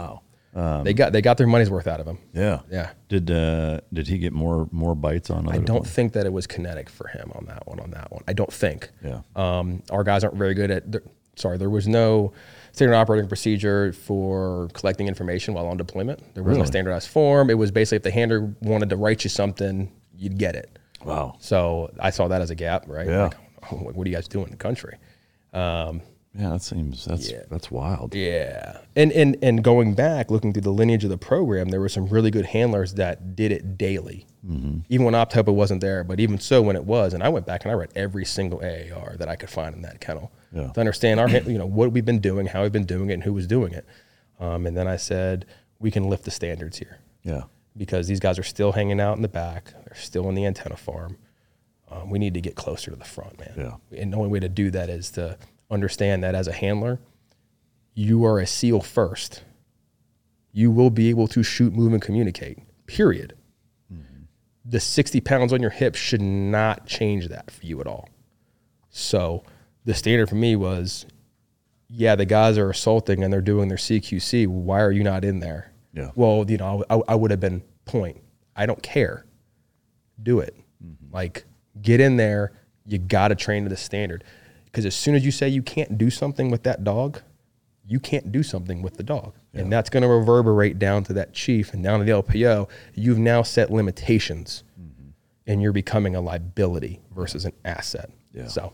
Wow. they got they got their money's worth out of him. Yeah. Yeah. Did uh, did he get more more bites on? I don't deployments? think that it was kinetic for him on that one. On that one, I don't think. Yeah. Um, our guys aren't very good at. Sorry, there was no standard operating procedure for collecting information while on deployment. There wasn't Really? a standardized form. It was basically if the handler wanted to write you something, you'd get it. Wow. So I saw that as a gap, right? Yeah. Like, oh, what do you guys do in the country? Um, Yeah, that seems that's Yeah. that's wild. Yeah. And, and and going back, looking through the lineage of the program, there were some really good handlers that did it daily. Even when op tempo wasn't there, but even so when it was, and I went back and I read every single AAR that I could find in that kennel Yeah. to understand our, you know, what we've been doing, how we've been doing it, and who was doing it. Um, and then I said, we can lift the standards here. Yeah. because these guys are still hanging out in the back. They're still in the antenna farm. Um, we need to get closer to the front, man. Yeah. And the only way to do that is to understand that as a handler, you are a SEAL first. You will be able to shoot, move, and communicate, period. The 60 pounds on your hip should not change that for you at all. So the standard for me was yeah, the guys are assaulting and they're doing their CQC. Why are you not in there? Yeah. Well, you know, I, I would have been point. I don't care. Do it. Mm-hmm. Like, get in there. You got to train to the standard. Because as soon as you say you can't do something with that dog, you can't do something with the dog. And that's going to reverberate down to that chief and down to the LPO. You've now set limitations and you're becoming a liability versus an asset. Yeah. So,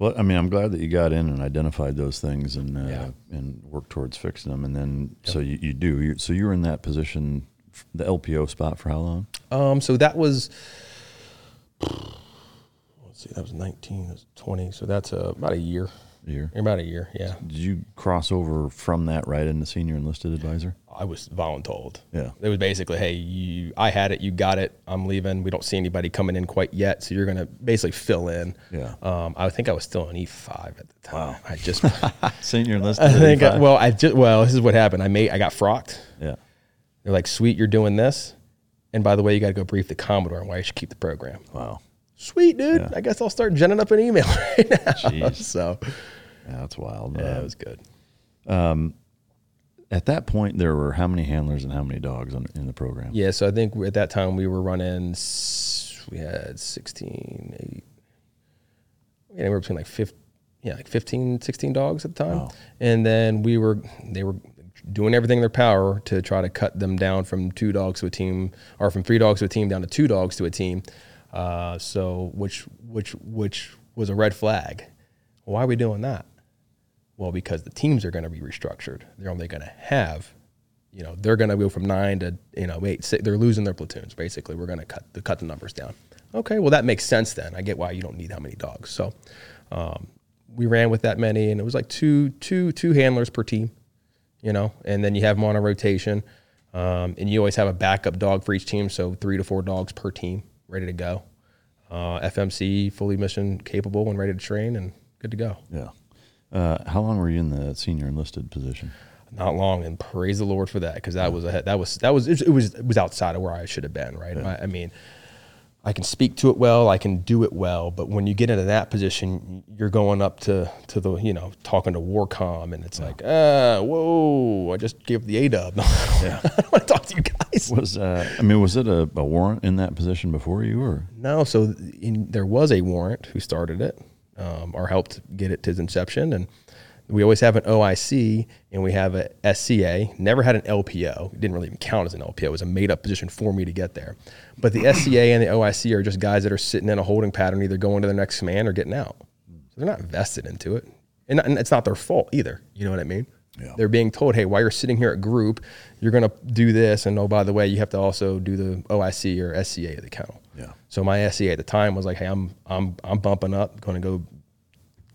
Well, I mean, I'm glad that you got in and identified those things and uh, Yeah. and worked towards fixing them. And then, so you, you do. you so you were in that position, the LPO spot for how long? Um, so that was, see, that was 19, that was 20. So that's uh, about a year. A year. About a year, yeah. Did you cross over from that right into senior enlisted advisor? I was voluntold. Yeah. It was basically, hey, you, I had it, you got it, I'm leaving. We don't see anybody coming in quite yet, so you're gonna basically fill in. Yeah. Um, I think I was still an E5 at the time. Wow. I just, Senior enlisted. I think, E5? well, I just, well, this is what happened. I made, I got frocked. yeah. They're like, sweet, you're doing this, and by the way, you got to go brief the commodore on why you should keep the program. Wow. Sweet, dude. Yeah. I guess I'll start genning up an email right now. Jeez. So, Yeah, that's wild. yeah, it was good. Um, at that point, there were how many handlers and how many dogs on, in the program? Yeah, so I think at that time we were running, we had 16, eight, were between like 15, yeah, like 15, 16 dogs at the time. Wow. And then we were, they were doing everything in their power to try to cut them down from two dogs to a team, or from three dogs to a team down to two dogs to a team. Uh, so, which, which, which was a red flag. Why are we doing that? Well, because the teams are going to be restructured. They're only going to have, you know, they're going to go from nine to you know eight. Six, they're losing their platoons. Basically, we're going to cut the cut the numbers down. Okay, well that makes sense then. I get why you don't need how many dogs. So, um, we ran with that many, and it was like two two two handlers per team, you know, and then you have them on a rotation, um, and you always have a backup dog for each team. So three to four dogs per team, ready to go. Uh, FMC fully mission capable and ready to train and good to go. Yeah. Uh, how long were you in the senior enlisted position? not long and praise the lord for that because that was a that was that was it was it was outside of where i should have been right I, I mean i can speak to it well i can do it well but when you get into that position you're going up to to the you know talking to warcom and it's like uh whoa i just gave the a-dub. Yeah. i don't want to talk to you guys. Was uh, I mean, was it a, a warrant in that position before you, or? No, so in, there was a warrant who started it, um, or helped get it to its inception, and we always have an OIC and we have a SCA. Never had an LPO. It didn't really even count as an LPO. It was a made-up position for me to get there. But the SCA and the OIC are just guys that are sitting in a holding pattern, either going to their next command or getting out. So they're not vested into it, and, and it's not their fault either. You know what I mean? Yeah. They're being told, hey, while you're sitting here at group, you're going to do this, and oh, by the way, you have to also do the OIC or SCA of the kennel. Yeah. So my SCA at the time was like, hey, I'm I'm I'm bumping up, going to go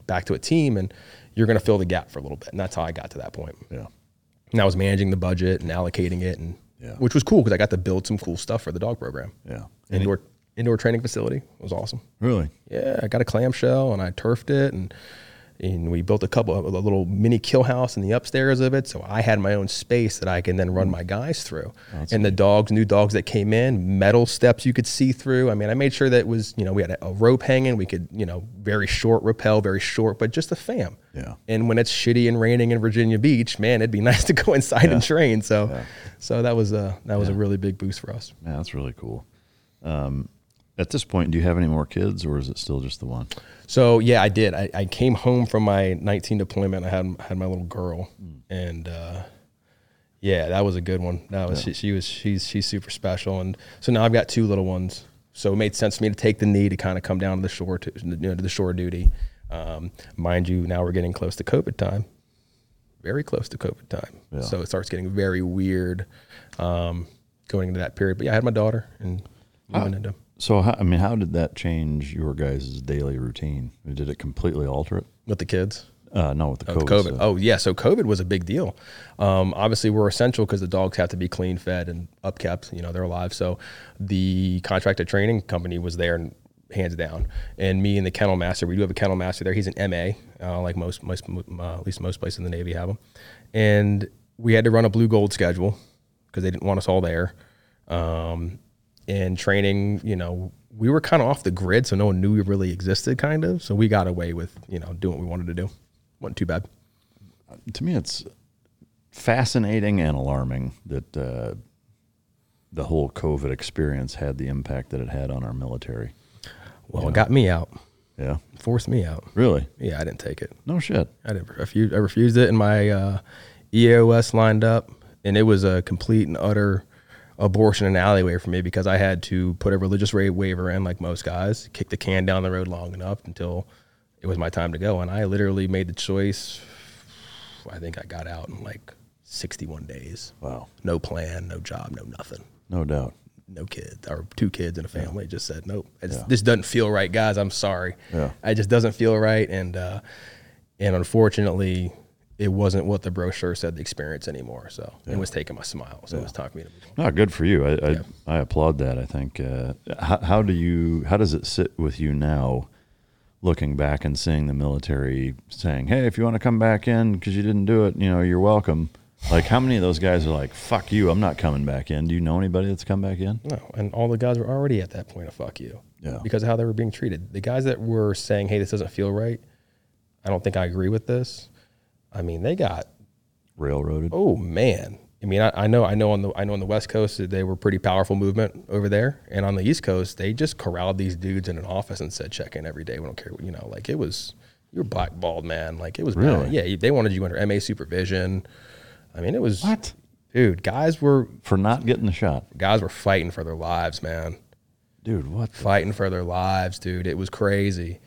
back to a team, and you're going to fill the gap for a little bit, and that's how I got to that point. yeah, And I was managing the budget and allocating it, and Yeah. which was cool because I got to build some cool stuff for the dog program. yeah, Indoor indoor training facility It was awesome. really? Yeah, I got a clamshell and I turfed it and and we built a couple of a little mini kill house in the upstairs of it. So I had my own space that I can then run my guys through. and the dogs, new dogs that came in, metal steps you could see through. I mean, I made sure that it was, you know, we had a, a rope hanging. We could, you know, very short rappel, very short, but just a fam. Yeah. And when it's shitty and raining in Virginia Beach, man, it'd be nice to go inside and train. So, so that was a that was a really big boost for us. Yeah, that's really cool. Um, at this point, do you have any more kids, or is it still just the one? So yeah, I did. I, I came home from my 19 deployment. I had had my little girl, and uh, yeah, that was a good one. That was she, she was she's she's super special, and so now I've got two little ones. So it made sense for me to take the knee to kind of come down to the shore to you know to the shore duty. Um, mind you, now we're getting close to COVID time, very close to COVID time. Yeah. So it starts getting very weird um, going into that period. But yeah, I had my daughter and moving into. So, how, I mean, how did that change your guys' daily routine? Did it completely alter it? with the kids. Uh, no, with the COVID. COVID. stuff. Oh yeah, so COVID was a big deal. Um, obviously, we're essential because the dogs have to be clean, fed, and upkept. You know, they're alive. So the contracted training company was there, and hands down. And me and the kennel master, we do have a kennel master there. He's an MA, uh, like most most uh, at least most places in the Navy have them. And we had to run a blue gold schedule because they didn't want us all there. Um, and training, you know, we were kind of off the grid, so no one knew we really existed, kind of. So we got away with, you know, doing what we wanted to do. wasn't too bad. to me, it's fascinating and alarming that uh, the whole COVID experience had the impact that it had on our military. Well, it got me out, Yeah, forced me out. really? Yeah, I didn't take it. No shit. I didn't refuse. I refused it, and my uh, EAOS lined up, and it was a complete and utter abortion and alleyway for me because I had to put a religious ra- waiver in, like most guys, kick the can down the road long enough until it was my time to go, and I literally made the choice. I think I got out in like 61 days. Wow, No plan, no job, no nothing. no doubt. no kids or two kids in a family. Just said nope. It's, Yeah. This doesn't feel right, guys. I'm sorry. Yeah. It just doesn't feel right, and uh, and unfortunately, it wasn't what the brochure said the experience anymore. So it was taking my smile. So it was talking to me to move on. No, good for you. I I, Yeah. I applaud that. I think. Uh, how, how do you? How does it sit with you now, looking back and seeing the military saying, "Hey, if you want to come back in because you didn't do it, you know, you're welcome." Like, how many of those guys are like, "Fuck you, I'm not coming back in"? Do you know anybody that's come back in? No, and all the guys were already at that point of fuck you. Yeah. Because of how they were being treated. The guys that were saying, "Hey, this doesn't feel right," I don't think I agree with this. I mean, they got Railroaded. Oh man. I mean, I, I know, I know on the, I know on the West Coast that they were pretty powerful movement over there, and on the East Coast, they just corralled these dudes in an office and said, "Check in every day. We don't care." what You know, like it was, you were blackballed, man. Like it was Really? bad. Yeah, they wanted you under MA supervision. I mean, it was What? dude? Guys were for not getting the shot, guys were fighting for their lives, man. dude. What? Fighting for their lives, dude. It was crazy.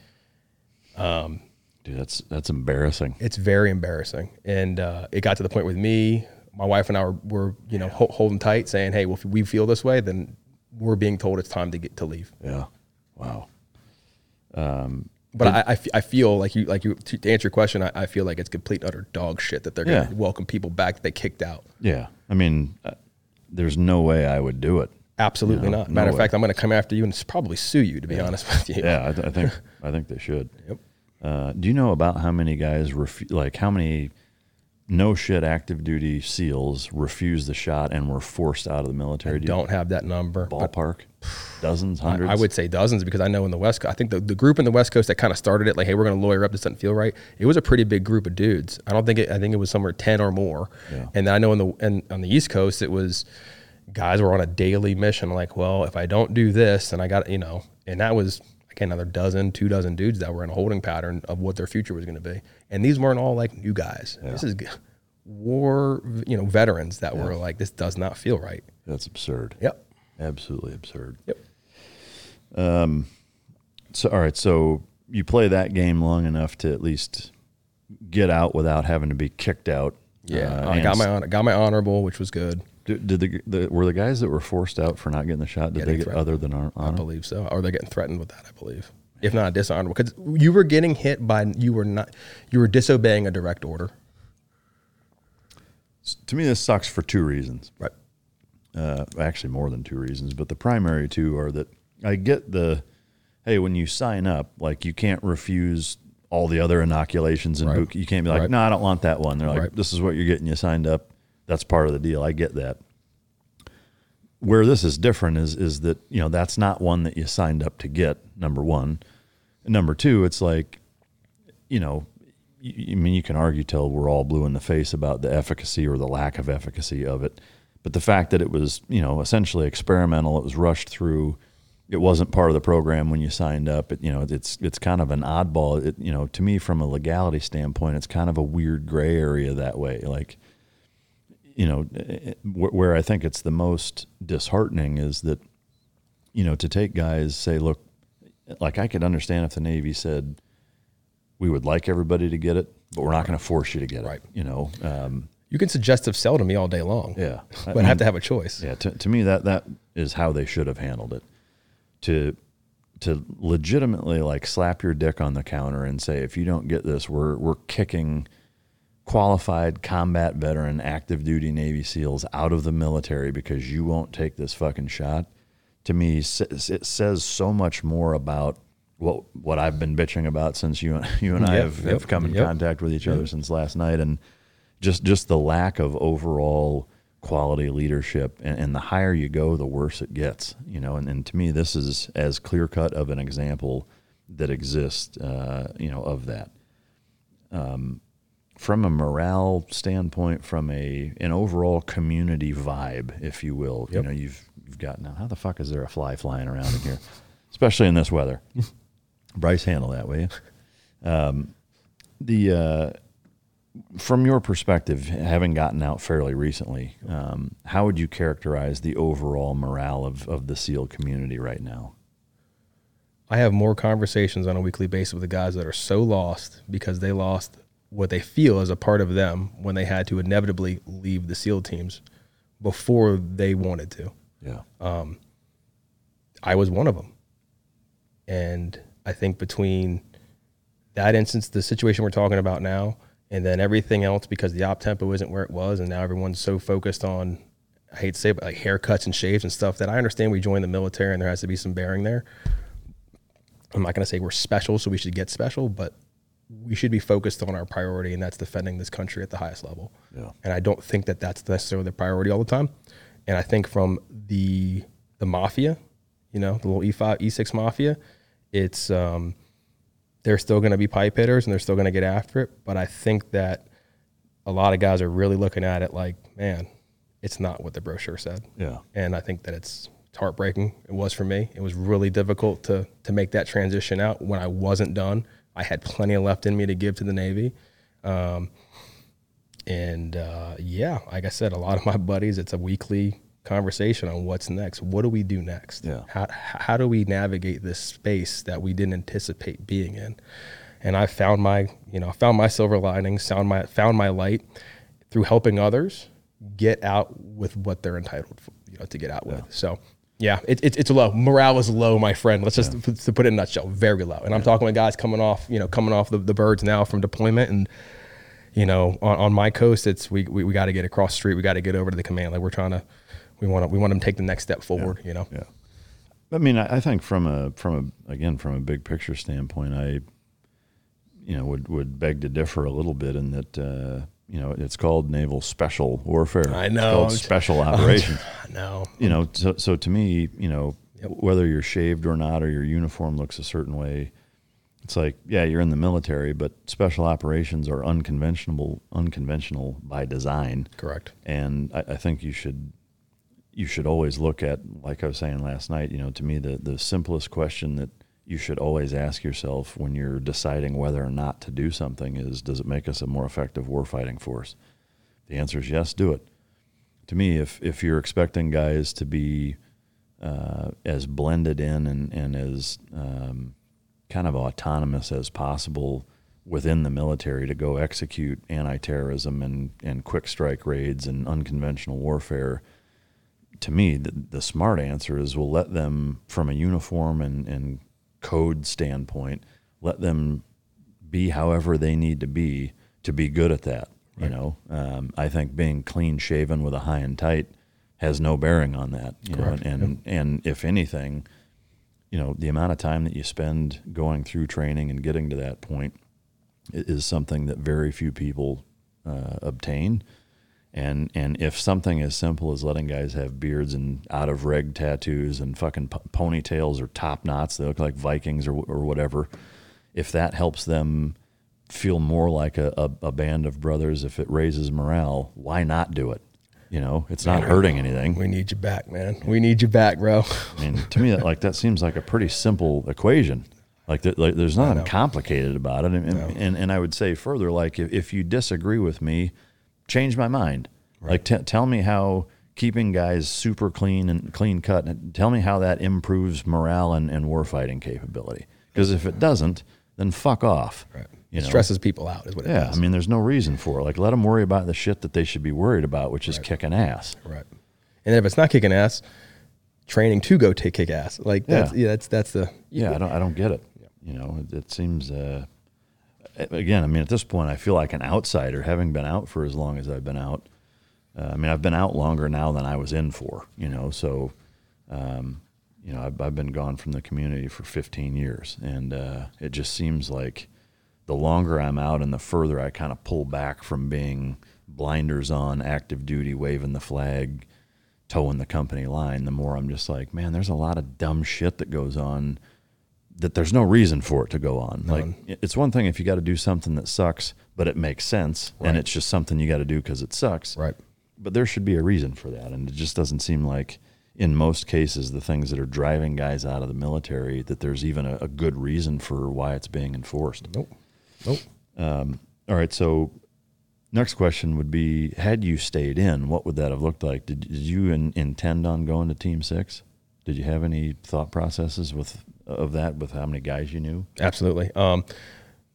Um, Dude, that's that's embarrassing. It's very embarrassing, and uh, it got to the point with me. My wife and I were, were you know, ho- holding tight, saying, "Hey, well, if we feel this way, then we're being told it's time to get to leave." Yeah. Wow. But I, I, f- I feel like you, like you, to to answer your question, I, I feel like it's complete utter dog shit that they're going Yeah. to welcome people back that they kicked out. Yeah. I mean, uh, there's no way I would do it. Absolutely No, not. no Matter of way. fact, I'm going to come after you and probably sue you. To be honest with you. Yeah, I, th- I think I think they should. Yep. Uh, do you know about how many guys refu- like how many no shit active duty SEALs refused the shot and were forced out of the military? I do don't have that number. ballpark dozens, hundreds. I would say dozens because I know in the West, I think the, the group in the West Coast that kind of started it, like, hey, we're going to lawyer up. This doesn't feel right. It was a pretty big group of dudes. I don't think it. I think it was somewhere ten or more. Yeah. And I know in the and on the East Coast, it was guys were on a daily mission. Like, well, if I don't do this, then I got you know, and that was again another dozen, two dozen dudes that were in a holding pattern of what their future was going to be. And these weren't all like new guys. This is war, you know, veterans that were like, this does not feel right. That's absurd. Yep. Absolutely absurd. Yep. Um, So all right, so you play that game long enough to at least get out without having to be kicked out. Yeah, Uh, I got my got my honorable, which was good. Did, did the, the were the guys that were forced out for not getting the shot? Did Getting they get threatened. other than hon- I believe so, or they're getting threatened with that. I believe, if not dishonorable, because you were getting hit by you were not you were disobeying a direct order. To me, this sucks for two reasons. Right. uh, actually more than two reasons, but the primary two are that I get the hey when you sign up, like you can't refuse all the other inoculations and Right. You can't be like, Right. no, I don't want that one. They're like, Right. this is what you're getting. You signed up. That's part of the deal. I get that. Where this is different is is that you know that's not one that you signed up to get. Number one, and number two, it's like you know, I mean, you can argue till we're all blue in the face about the efficacy or the lack of efficacy of it, but the fact that it was, you know, essentially experimental, it was rushed through, it wasn't part of the program when you signed up. It, you know, it's it's kind of an oddball. It, you know, to me, from a legality standpoint, it's kind of a weird gray area that way. Like, you know, eh, where, where I think it's the most disheartening is that, you know, to take guys say, look, like I could understand if the Navy said we would like everybody to get it, but we're not going to force you to get it. Right. You know, um, You can suggestive sell to me all day long. yeah, I but I have to have a choice. yeah. To, to me, that that is how they should have handled it. To to legitimately like slap your dick on the counter and say, if you don't get this, we're we're kicking qualified combat veteran active duty Navy SEALs out of the military because you won't take this fucking shot. To me, it says so much more about what what I've been bitching about since you and you and I Yep, have, yep, have come in yep. contact with each other since last night, and just just the lack of overall quality leadership. And, and the higher you go, the worse it gets. You know, and, and to me, this is as clear cut of an example that exists. Uh, you know, of that. Um, from a morale standpoint, from a an overall community vibe, if you will, you know, you've you've got now. How the fuck is there a fly flying around in here, especially in this weather? Bryce, handle that, will you? Um, the uh, from your perspective, having gotten out fairly recently, um, how would you characterize the overall morale of, of the SEAL community right now? I have more conversations on a weekly basis with the guys that are so lost because they lost what they feel as a part of them when they had to inevitably leave the SEAL teams before they wanted to. Yeah. Um, I was one of them. And I think between that instance, the situation we're talking about now, and then everything else, because the op tempo isn't where it was, and now everyone's so focused on, I hate to say, it, but like haircuts and shaves and stuff that I understand we joined the military and there has to be some bearing there. I'm not going to say we're special, so we should get special, but we should be focused on our priority, and that's defending this country at the highest level. Yeah. And I don't think that that's necessarily the priority all the time. And I think from the the mafia, you know, the little E5, E6 mafia, it's um, they're still going to be pipe hitters and they're still going to get after it. But I think that a lot of guys are really looking at it like, man, it's not what the brochure said. Yeah. And I think that it's, it's heartbreaking. It was for me. It was really difficult to to make that transition out when I wasn't done. I had plenty left in me to give to the Navy. Um, and uh, yeah, like I said, a lot of my buddies, it's a weekly conversation on what's next. What do we do next? Yeah. How, how do we navigate this space that we didn't anticipate being in? And I found my, you know, found my silver linings, found my, found my light through helping others get out with what they're entitled, for, you know, to get out with. So yeah, it, it, it's low. Morale is low, my friend. Let's just put- to put it in a nutshell, very low. And I'm talking with guys coming off, you know, coming off the, the birds now from deployment and you know, on, on my coast, it's we we, we got to get across the street. We got to get over to the command. Like we're trying to, we want to we want them to take the next step forward. You know. Yeah. I mean, I I think from a from a again from a big picture standpoint, I you know would would beg to differ a little bit in that uh, you know it's called naval special warfare. I It's know. called special operations. No. you know, so so to me, you know, whether you're shaved or not, or your uniform looks a certain way, it's like, yeah, you're in the military, but special operations are unconventional, unconventional by design. Correct. And I, I think you should you should always look at, like I was saying last night, you know, to me the the simplest question that you should always ask yourself when you're deciding whether or not to do something is, does it make us a more effective warfighting force? The answer is yes, do it. To me, if if you're expecting guys to be uh, as blended in and, and as um, kind of autonomous as possible within the military to go execute anti-terrorism and, and quick strike raids and unconventional warfare, to me, the, the smart answer is we'll let them, from a uniform and, and code standpoint, let them be however they need to be to be good at that. You know, um, I think being clean shaven with a high and tight has no bearing on that. You know, Correct. and and, and if anything, you know, the amount of time that you spend going through training and getting to that point is something that very few people uh, obtain. And and if something as simple as letting guys have beards and out of reg tattoos and fucking p- ponytails or top knots, they look like Vikings or or whatever. If that helps them feel more like a, a, a band of brothers, if it raises morale, why not do it? You know, it's not hurting anything. We need you back, man. We need you back, bro. I mean, to me, that, like that seems like a pretty simple equation. Like, like there's nothing complicated about it. And, and, and, and I would say further, like if, if you disagree with me, change my mind. Like t- tell me how keeping guys super clean and clean cut, and tell me how that improves morale and, and warfighting capability. Because if it doesn't, then fuck off. Right. You it know? stresses people out, is what it Yeah, does. I mean, there's no reason for it. Like, let them worry about the shit that they should be worried about, which is kicking ass. Right. And then if it's not kicking ass, training to go take kick ass. Like that's Yeah. yeah, that's that's the Yeah, I don't, I don't get it. Yeah. You know, it, it seems, uh, again, I mean, at this point, I feel like an outsider having been out for as long as I've been out. Uh, I mean, I've been out longer now than I was in for, you know, so, um, you know, I've, I've been gone from the community for 15 years. And uh, it just seems like the longer I'm out and the further I kind of pull back from being blinders on, active duty, waving the flag, towing the company line, the more I'm just like, man, there's a lot of dumb shit that goes on that there's no reason for it to go on. Like it's one thing if you got to do something that sucks, but it makes sense and it's just something you got to do because it sucks. right. But there should be a reason for that, and it just doesn't seem like in most cases the things that are driving guys out of the military that there's even a, a good reason for why it's being enforced. Nope. Nope. Um, all right, so next question would be: Had you stayed in, what would that have looked like? Did, did you in, intend on going to Team Six? Did you have any thought processes with of that with how many guys you knew? Absolutely. Um,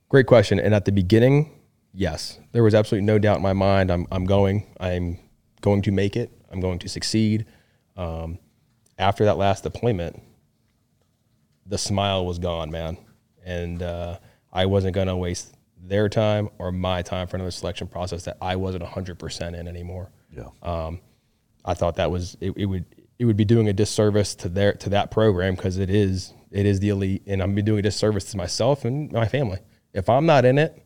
great question. And at the beginning, yes, there was absolutely no doubt in my mind. I'm, I'm going. I'm going to make it. I'm going to succeed. Um, after that last deployment, the smile was gone, man. And uh, I wasn't going to waste their time or my time for another selection process that I wasn't 100% in anymore. Yeah. Um, I thought that was it, it would it would be doing a disservice to their to that program because it is it is the elite and I'm be doing a disservice to myself and my family. If I'm not in it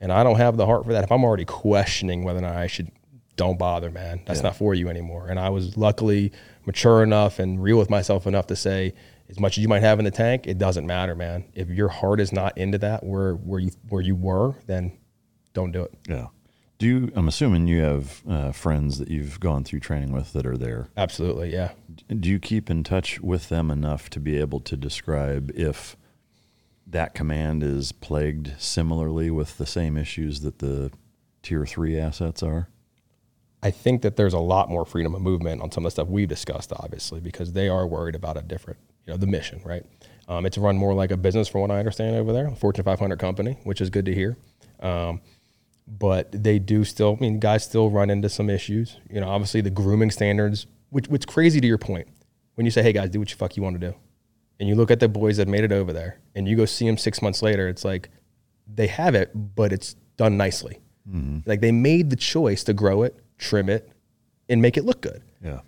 and I don't have the heart for that if I'm already questioning whether or not I should don't bother man. That's not for you anymore. And I was luckily mature enough and real with myself enough to say as much as you might have in the tank it doesn't matter man. If your heart is not into that where where you where you were then don't do it. Yeah. Do you? I'm assuming you have uh, friends that you've gone through training with that are there. absolutely yeah Do you keep in touch with them enough to be able to describe if that command is plagued similarly with the same issues that the tier three assets are? I think that there's a lot more freedom of movement on some of the stuff we've discussed, obviously, because they are worried about a different, you know, the mission, right? Um, it's run more like a business, from what I understand over there, a Fortune 500 company, which is good to hear. Um, but they do still, I mean, guys still run into some issues. You know, obviously the grooming standards, which which crazy to your point, when you say, "Hey guys, do what you fuck you want to do," and you look at the boys that made it over there, and you go see them six months later, it's like they have it, but it's done nicely. Like they made the choice to grow it, trim it, and make it look good Yeah.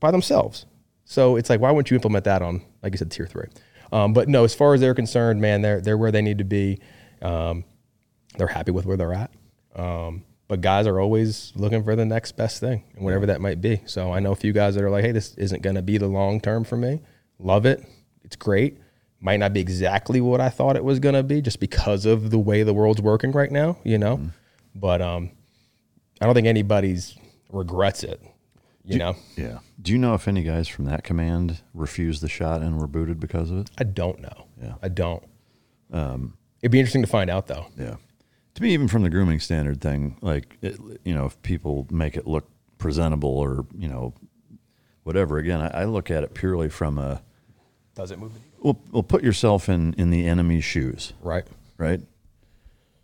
by themselves. So it's like, why wouldn't you implement that on, like I said, tier three? Um, but no, as far as they're concerned, man, they're they're where they need to be. Um, they're happy with where they're at. Um, but guys are always looking for the next best thing, and whatever that might be. So I know a few guys that are like, hey, this isn't going to be the long term for me. Love it. It's great. Might not be exactly what I thought it was going to be, just because of the way the world's working right now. You know, but um, I don't think anybody's regrets it. You know, Yeah. Do you know if any guys from that command refused the shot and were booted because of it? I don't know. Yeah. I don't. Um, It'd be interesting to find out though. Yeah. To me, even from the grooming standard thing, like, it, you know, if people make it look presentable or, you know, whatever, again, I, I look at it purely from a, Does it move well, well, put yourself in, in the enemy's shoes, Right. right?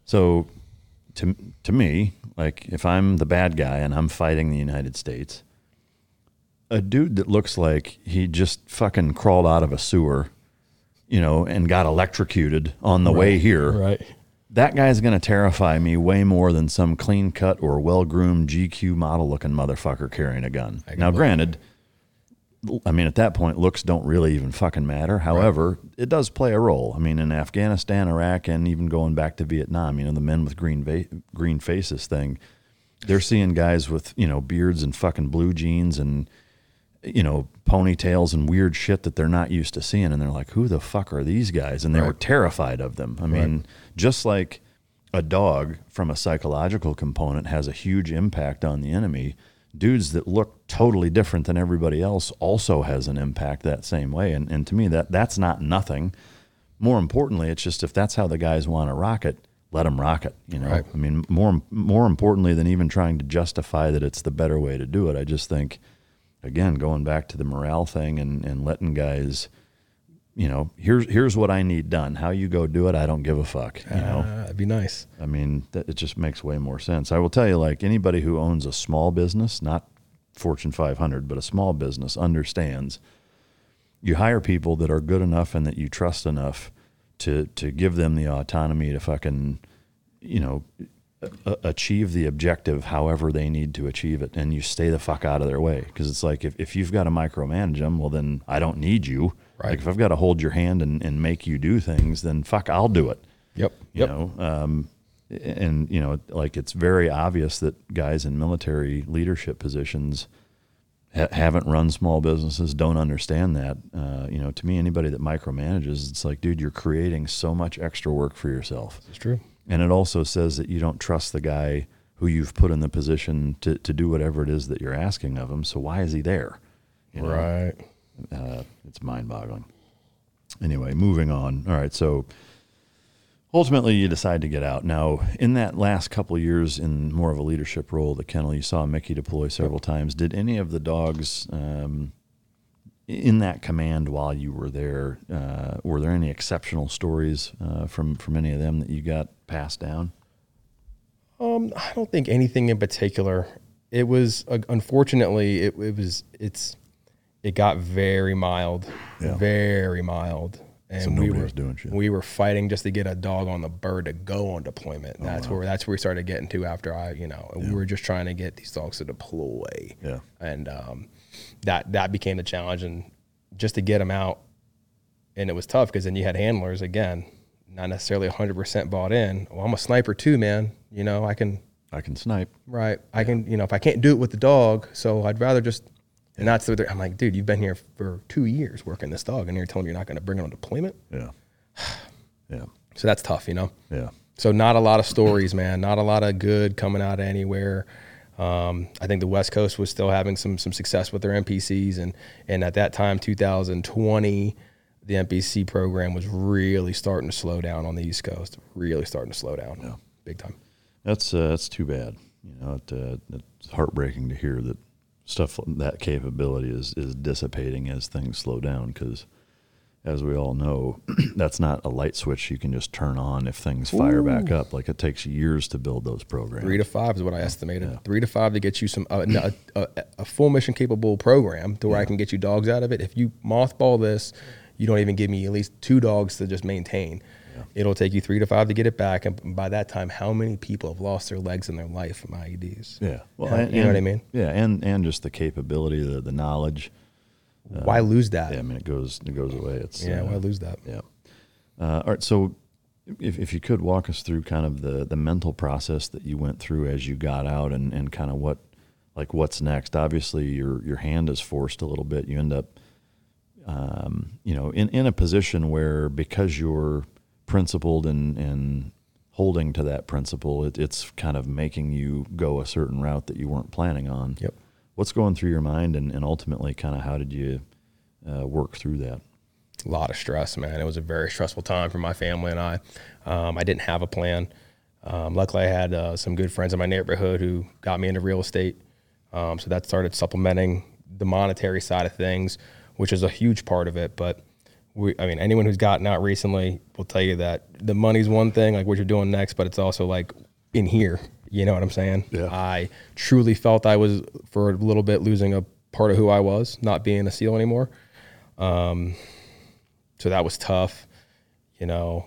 So to, to me, like, if I'm the bad guy and I'm fighting the United States, a dude that looks like he just fucking crawled out of a sewer, you know, and got electrocuted on the way here Right. That guy's going to terrify me way more than some clean cut or well groomed GQ model looking motherfucker carrying a gun. Now, granted, I mean, at that point, looks don't really even fucking matter. However, it does play a role. I mean, in Afghanistan, Iraq, and even going back to Vietnam, you know, the men with green va- green faces thing, they're seeing guys with you know beards and fucking blue jeans and you know ponytails and weird shit that they're not used to seeing, and they're like, "Who the fuck are these guys?" And they were terrified of them. I mean, just like a dog from a psychological component has a huge impact on the enemy. Dudes that look totally different than everybody else also has an impact that same way. And, and to me, that that's not nothing. More importantly, it's just if that's how the guys want to rock it, let them rock it. You know, Right. I mean, more more importantly than even trying to justify that it's the better way to do it, I just think, again, going back to the morale thing and, and letting guys, you know, here's here's what I need done. How you go do it, I don't give a fuck. You know, Ah, that'd be nice. I mean, that, it just makes way more sense. I will tell you, like anybody who owns a small business, not Fortune 500, but a small business understands. You hire people that are good enough and that you trust enough to to give them the autonomy to fucking, you know, achieve the objective however they need to achieve it, and you stay the fuck out of their way. Because it's like if, if you've got to micromanage them, well then I don't need you. Right. Like if I've got to hold your hand and, and make you do things, then fuck, I'll do it Yep. you Yep. know um, and you know like it's very obvious that guys in military leadership positions ha- haven't run small businesses don't understand that uh, you know to me anybody that micromanages it's like dude you're creating so much extra work for yourself It's true. and it also says that you don't trust the guy who you've put in the position to, to do whatever it is that you're asking of him so why is he there You know? Right. Uh, it's mind boggling. Anyway, moving on. All right, so ultimately you decide to get out. Now, in that last couple of years in more of a leadership role, at the kennel, you saw Mickey deploy several times. Did any of the dogs um, in that command while you were there? Uh, were there any exceptional stories uh, from from any of them that you got passed down? Um, I don't think anything in particular. It was uh, unfortunately it, it was it's it got very mild, Yeah. very mild, and So we were doing shit. we were fighting just to get a dog on the bird to go on deployment. Oh, that's where that's where we started getting to after I you know we were just trying to get these dogs to deploy. Yeah. and um, that that became the challenge, and just to get them out, and it was tough because then you had handlers again, not necessarily hundred percent bought in. Well, I'm a sniper too, man. You know, I can I can snipe. right. I can you know if I can't do it with the dog, so I'd rather just. And that's the. I'm like, dude, you've been here for two years working this dog, and you're telling me you're not going to bring it on deployment. Yeah. Yeah. So that's tough, you know. Yeah. So not a lot of stories, man. Not a lot of good coming out of anywhere. Um, I think the West Coast was still having some some success with their MPCs, and and at that time, 2020, the MPC program was really starting to slow down on the East Coast. Really starting to slow down, Yeah. big time. That's uh, that's too bad. You know, it, uh, it's heartbreaking to hear that stuff that capability is is dissipating as things slow down. Because, as we all know, that's not a light switch you can just turn on if things fire back up. Like it takes years to build those programs. Three to five is what I estimated. Three to five to get you some uh, a, a, a full mission capable program to where I can get you dogs out of it. If you mothball this, you don't even give me at least two dogs to just maintain. It'll take you three to five to get it back, and by that time, how many people have lost their legs in their life from IEDs? yeah, well, Yeah, and- you know what I mean. Yeah, and and just the capability, the the knowledge. Why lose that? Yeah, I mean, it goes it goes away. It's Yeah, uh, why lose that? Yeah. Uh, all right. So, if, if you could walk us through kind of the the mental process that you went through as you got out, and, and kind of what like what's next. Obviously, your your hand is forced a little bit. You end up, um, you know, in in a position where because you're principled and and holding to that principle, it, it's kind of making you go a certain route that you weren't planning on. Yep. What's going through your mind, and, and ultimately, kind of how did you uh, work through that? a lot of stress, man. It was a very stressful time for my family and I. Um, I didn't have a plan. Um, luckily, I had uh, some good friends in my neighborhood who got me into real estate. Um, so that started supplementing the monetary side of things, which is a huge part of it. But we, I mean, anyone who's gotten out recently will tell you that the money's one thing, like what you're doing next, but it's also like in here. You know what I'm saying? Yeah. I truly felt I was for a little bit losing a part of who I was, not being a SEAL anymore. Um, so that was tough, you know.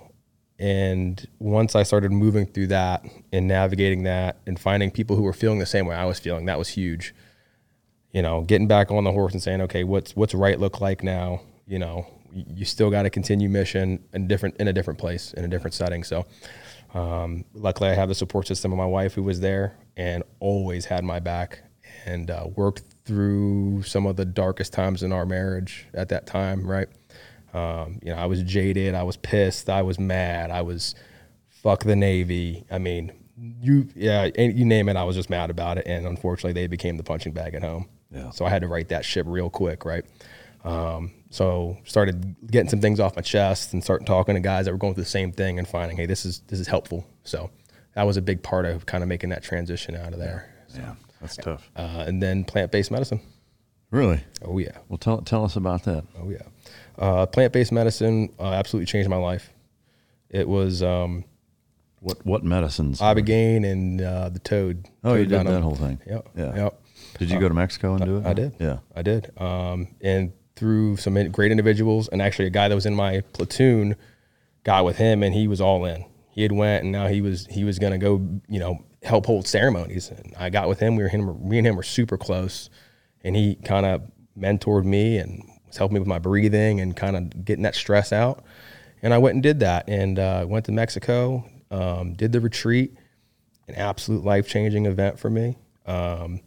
And once I started moving through that and navigating that and finding people who were feeling the same way I was feeling, that was huge. You know, getting back on the horse and saying, okay, what's what's right look like now? You know, you still got to continue mission in different in a different place in a different setting. So, um, luckily, I have the support system of my wife who was there and always had my back and uh, worked through some of the darkest times in our marriage at that time. Right. Um, you know, I was jaded. I was pissed. I was mad. I was fuck the Navy. I mean, you yeah, you name it. I was just mad about it, and unfortunately, they became the punching bag at home. Yeah. So I had to write that ship real quick, right? Um, so started getting some things off my chest and starting talking to guys that were going through the same thing and finding, hey, this is this is helpful. So that was a big part of kind of making that transition out of there. Yeah, that's tough. Uh, and then plant based medicine. Really? Oh yeah. Well, tell tell us about that. Oh yeah, uh, plant-based medicine uh, absolutely changed my life. It was um, What what medicines? ibogaine and uh, the toad. Oh, you did venom. that whole thing. Yep. Yeah. Yep. Did you go to Mexico and do it? I did. Yeah. I did. Um, and through some great individuals, and actually a guy that was in my platoon, got with him, and he was all in. He had went, and now he was he was gonna go, you know, help hold ceremonies. And I got with him. We were him, me and him were super close, and he kind of mentored me and was helping me with my breathing and kind of getting that stress out. And I went and did that, and uh, went to Mexico, um, did the retreat, an absolute life changing event for me. Um,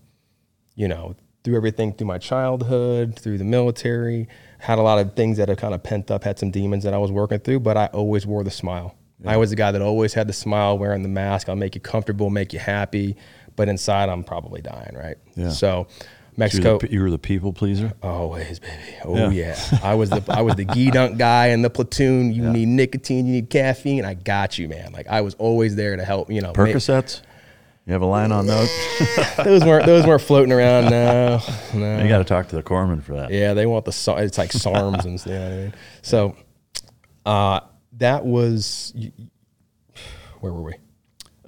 you know, through everything through my childhood, through the military, had a lot of things that are kind of pent up, had some demons that I was working through, but I always wore the smile. I was the guy that always had the smile, wearing the mask. I'll make you comfortable, make you happy, but inside I'm probably dying, right? Yeah. So So you, Mexico, were the, you were the people pleaser. always, baby. Oh Yeah. yeah. I was the I was the gedunk guy in the platoon. You need nicotine, you need caffeine. I got you, man. Like I was always there to help. You know, make- Percocets. You have a line on those. those weren't those weren't floating around. No, no. you got to talk to the corpsman for that. Yeah, they want the it's like SARMs and you know what I mean. So, uh, that was where were we?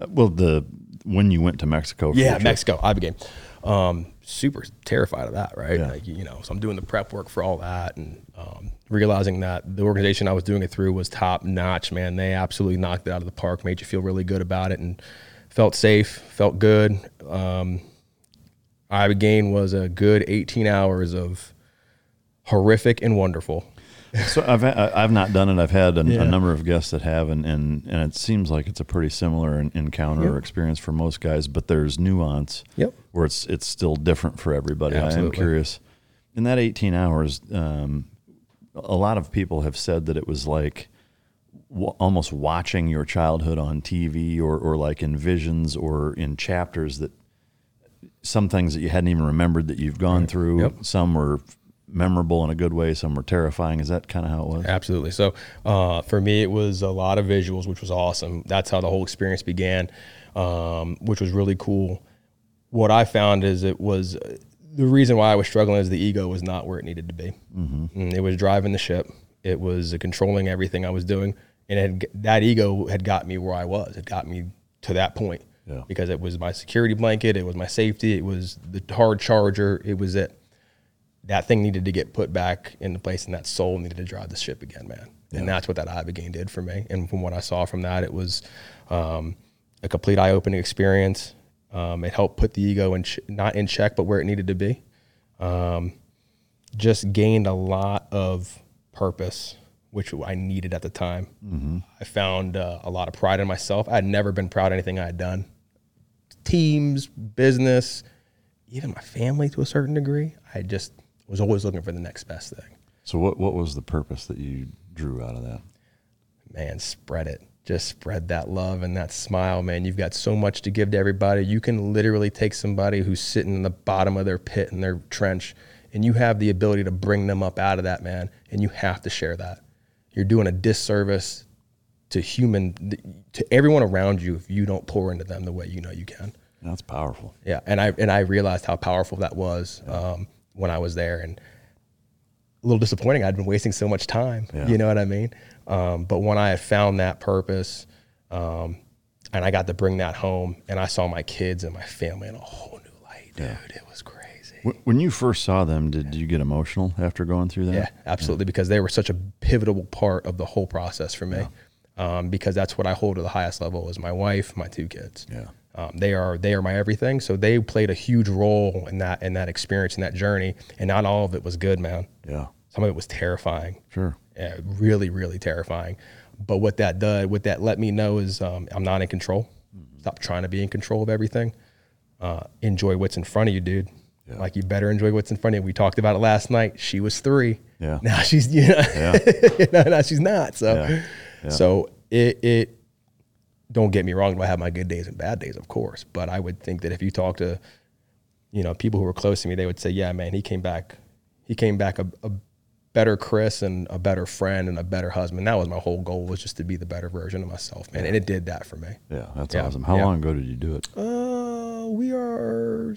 Uh, Well, the when you went to Mexico. For Yeah, Mexico. I became um, super terrified of that. Right, Yeah. like you know, so I'm doing the prep work for all that and um, realizing that the organization I was doing it through was top notch. Man, they absolutely knocked it out of the park. Made you feel really good about it and felt safe, felt good. Um, Ibogaine was a good 18 hours of horrific and wonderful. So I've I've not done it. I've had a, Yeah. a number of guests that have, and, and and it seems like it's a pretty similar en- encounter or experience for most guys. But there's nuance. Yep. Where it's it's still different for everybody. I am curious. In that 18 hours, um, a lot of people have said that it was like w- almost watching your childhood on TV, or or like in visions or in chapters that some things that you hadn't even remembered that you've gone through. Yep. Some were memorable in a good way. Some were terrifying. Is that kind of how it was? Absolutely. So uh, for me, it was a lot of visuals, which was awesome. That's how the whole experience began, um, which was really cool. What I found is it was the reason why I was struggling is the ego was not where it needed to be. Mm, It was driving the ship. It was controlling everything I was doing, and it had, that ego had got me where I was. It got me to that point Yeah. because it was my security blanket. It was my safety. It was the hard charger. It was it that thing needed to get put back into place and that soul needed to drive the ship again, man. And that's what that Ibogaine did for me. And from what I saw from that, it was um, a complete eye opening experience. Um, it helped put the ego in ch- not in check, but where it needed to be. Um, just gained a lot of purpose, which I needed at the time. I found uh, a lot of pride in myself. I had never been proud of anything I had done. Teams, business, even my family to a certain degree. I just was always looking for the next best thing. So what what was the purpose that you drew out of that? Man, spread it. Just spread that love and that smile, man. You've got so much to give to everybody. You can literally take somebody who's sitting in the bottom of their pit in their trench, and you have the ability to bring them up out of that, man. And you have to share that. You're doing a disservice to human, to everyone around you if you don't pour into them the way you know you can. That's powerful. Yeah, and I and I realized how powerful that was um, when I was there, and a little disappointing. I'd been wasting so much time. Yeah. You know what I mean? Um, but when I had found that purpose, um, and I got to bring that home, and I saw my kids and my family in a whole new light, dude. It was crazy. Wh- When you first saw them, did you get emotional after going through that? Yeah, absolutely. Because they were such a pivotal part of the whole process for me. Um, because that's what I hold to the highest level is my wife, my two kids. Yeah. Um, they are they are my everything. So they played a huge role in that in that experience in that journey. And not all of it was good, man. Yeah. Some of it was terrifying. Sure. Yeah, really, really terrifying. But what that did, what that let me know is um, I'm not in control. Stop trying to be in control of everything. Uh, enjoy what's in front of you, dude. Like you better enjoy what's in front of you. We talked about it last night. She was three. Yeah. Now she's you know, you know, now she's not. So Yeah. Yeah. so it it don't get me wrong, do I have my good days and bad days, of course. But I would think that if you talk to, you know, people who were close to me, they would say, Yeah, man, he came back he came back a, a better Chris and a better friend and a better husband. That was my whole goal was just to be the better version of myself, man. And it did that for me. Yeah. That's Yeah. awesome. How Yeah. long ago did you do it? Uh, we are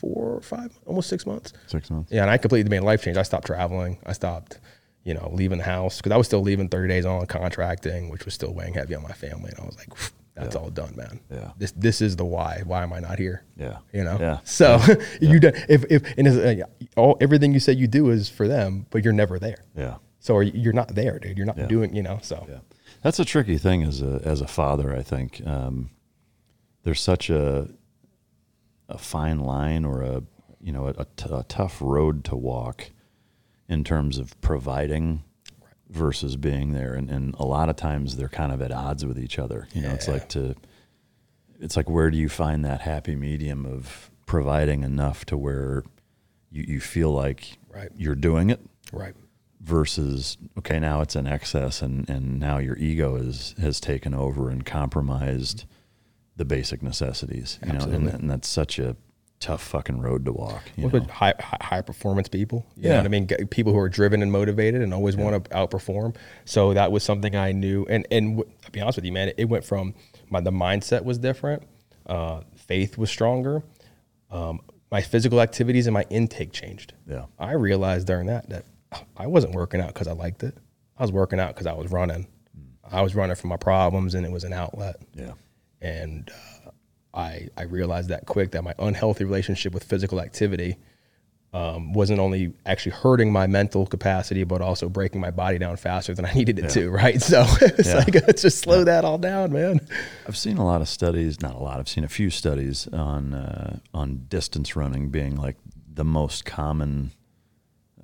four or five, almost six months. Six months. Yeah, and I completely made a life change. I stopped traveling. I stopped, you know, leaving the house because I was still leaving 30 days on contracting, which was still weighing heavy on my family. And I was like, That's all done, man. Yeah. This this is the why. Why am I not here? Yeah. You know. Yeah. So you do if if and uh, all everything you say you do is for them, but you're never there. Yeah. So you're not there, dude. You're not Yeah. doing. You know. So Yeah, that's a tricky thing as a as a father. I think um, there's such a a fine line or a you know a, t- a tough road to walk in terms of providing versus being there, and, and a lot of times they're kind of at odds with each other. You know, it's like to it's like where do you find that happy medium of providing enough to where you, you feel like Right. you're doing it right. versus okay now it's in excess and and now your ego is has taken over and compromised the basic necessities you know and, Absolutely. and that's such a tough fucking road to walk you know? at high, high high performance people. You know Yeah. what I mean? Get- People who are driven and motivated and always want to outperform. So that was something I knew. And and w- I'll be honest with you, man, it, it went from my the mindset was different, uh, faith was stronger, um, my physical activities and my intake changed. Yeah. I realized during that that I wasn't working out because I liked it. I was working out because I was running. I was running from my problems, and it was an outlet yeah and uh, I I realized that quick that my unhealthy relationship with physical activity um, wasn't only actually hurting my mental capacity, but also breaking my body down faster than I needed it to. Right, so it's Yeah. like let's just slow that all down, man. I've seen a lot of studies not a lot I've seen a few studies on uh, on distance running being like the most common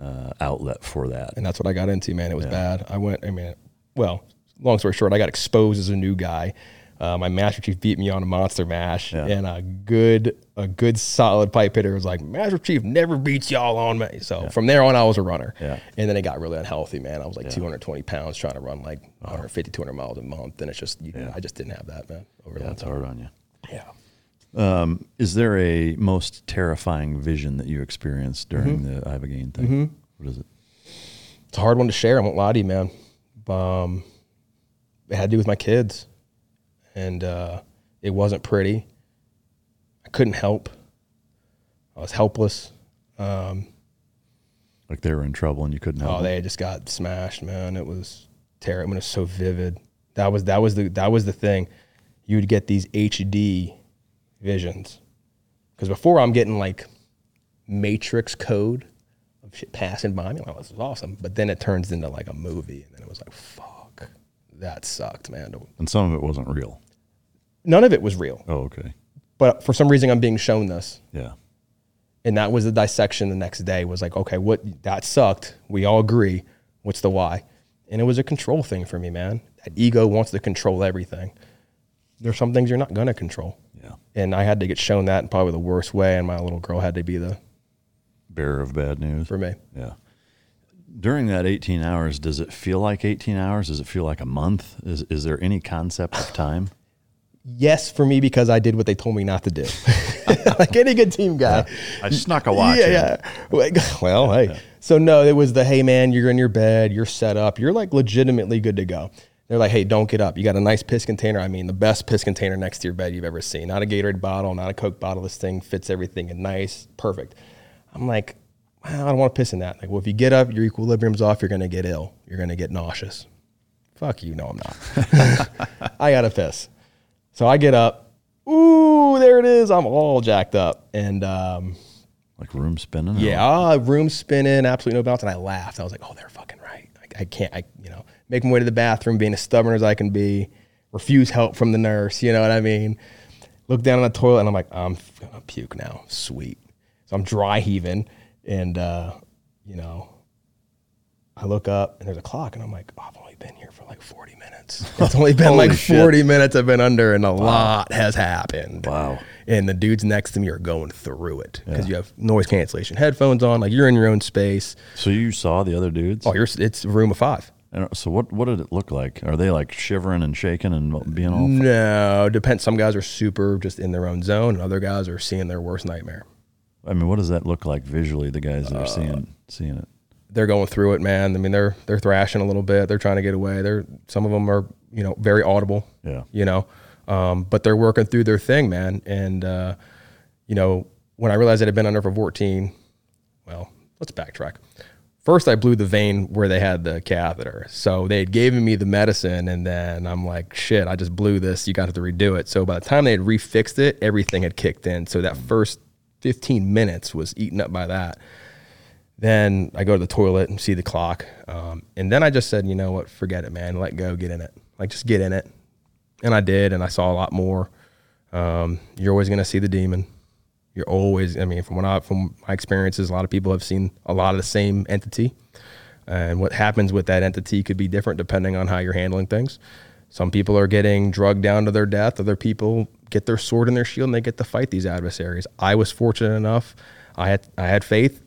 uh, outlet for that And that's what I got into, man. It was bad. I went. I mean, well, long story short, I got exposed as a new guy. Uh, my master chief beat me on a monster mash, Yeah. and a good, a good solid pipe hitter was like, "Master chief never beats y'all on me." So from there on, I was a runner. Yeah. And then it got really unhealthy, man. I was like 220 pounds trying to run like 150, 200 miles a month, and it's just, you Yeah. I just didn't have that, man. Over yeah the it's time. hard on you Yeah. is there a most terrifying vision that you experienced during the ibogaine thing What is it It's a hard one to share. I won't lie to you, man. Um, it had to do with my kids, and uh, it wasn't pretty. I couldn't help. I was helpless. Um, like they were in trouble and you couldn't help oh, them? they just got smashed, man. It was terrible. I mean, it was so vivid. That was that was the that was the thing. You would get these HD visions because before I'm getting like matrix code of shit passing by me. Like, this is awesome. But then it turns into like a movie, and then it was like, fuck, that sucked, man. and some of it wasn't real None of it was real, oh okay. But for some reason, I'm being shown this. yeah. And that was the dissection the next day was like okay what that sucked. We all agree. What's the why? And it was a control thing for me man. That ego wants to control everything. There's some things you're not going to control. Yeah. And i had to get shown that in probably the worst way and my little girl had to be the bearer of bad news? For me. Yeah. During that 18 hours, does it feel like 18 hours? Does it feel like a month? Is, is there any concept of time? Yes for me because i did what they told me not to do like any good team guy I snuck a watch. yeah, in. yeah. Well, hey. So no, it was the hey man, you're in your bed, you're set up, you're like legitimately good to go. They're like, hey, don't get up. You got a nice piss container. I mean, the best piss container next to your bed you've ever seen. Not a Gatorade bottle, not a Coke bottle. This thing fits everything and nice, perfect. I'm like, well, I don't want to piss in that. Like, well, if you get up, your equilibrium's off, you're gonna get ill. You're gonna get nauseous. Fuck you. No, I'm not. I gotta piss. So I get up. Ooh, there it is. I'm all jacked up. And um, Like room spinning? yeah, ah, room spinning, absolutely no balance. And I laughed. I was like, oh, they're fucking right. I, I can't, I, you know, make my way to the bathroom, being as stubborn as I can be, refuse help from the nurse. You know what I mean? Look down on the toilet and I'm like, I'm gonna puke now. Sweet. So I'm dry heaving and, uh, you know, I look up and there's a clock and I'm like, oh, I've only been here for like 40 minutes. It's only been like Holy shit. 40 minutes I've been under and a lot has happened. Wow. And the dudes next to me are going through it because you have noise cancellation headphones on, like you're in your own space. So you saw the other dudes? Oh, you're it's room of five. And uh, so what, what did it look like? Are they like shivering and shaking and being all. No, depends. Some guys are super just in their own zone, and other guys are seeing their worst nightmare. I mean, what does that look like visually, the guys that are seeing, seeing it? They're going through it, man. I mean, they're they're thrashing a little bit. They're trying to get away. They're some of them are you know very audible. Yeah. you know, um, but they're working through their thing, man. And uh, you know, when I realized that I'd been under for 14, well, let's backtrack. first I blew the vein where they had the catheter. So they had given me the medicine, and then I'm like, shit, I just blew this. You got to redo it. So by the time they had refixed it, everything had kicked in. So that first 15 minutes was eaten up by that. Then I go to the toilet and see the clock. Um, and then I just said, you know what, forget it, man. Let go, get in it. Like, just get in it. And I did, and I saw a lot more. Um, you're always going to see the demon. You're always, I mean, from what I, from my experiences, a lot of people have seen a lot of the same entity. And what happens with that entity could be different depending on how you're handling things. Some people are getting drugged down to their death. Other people get their sword and their shield and they get to fight these adversaries. I was fortunate enough. I had I had faith.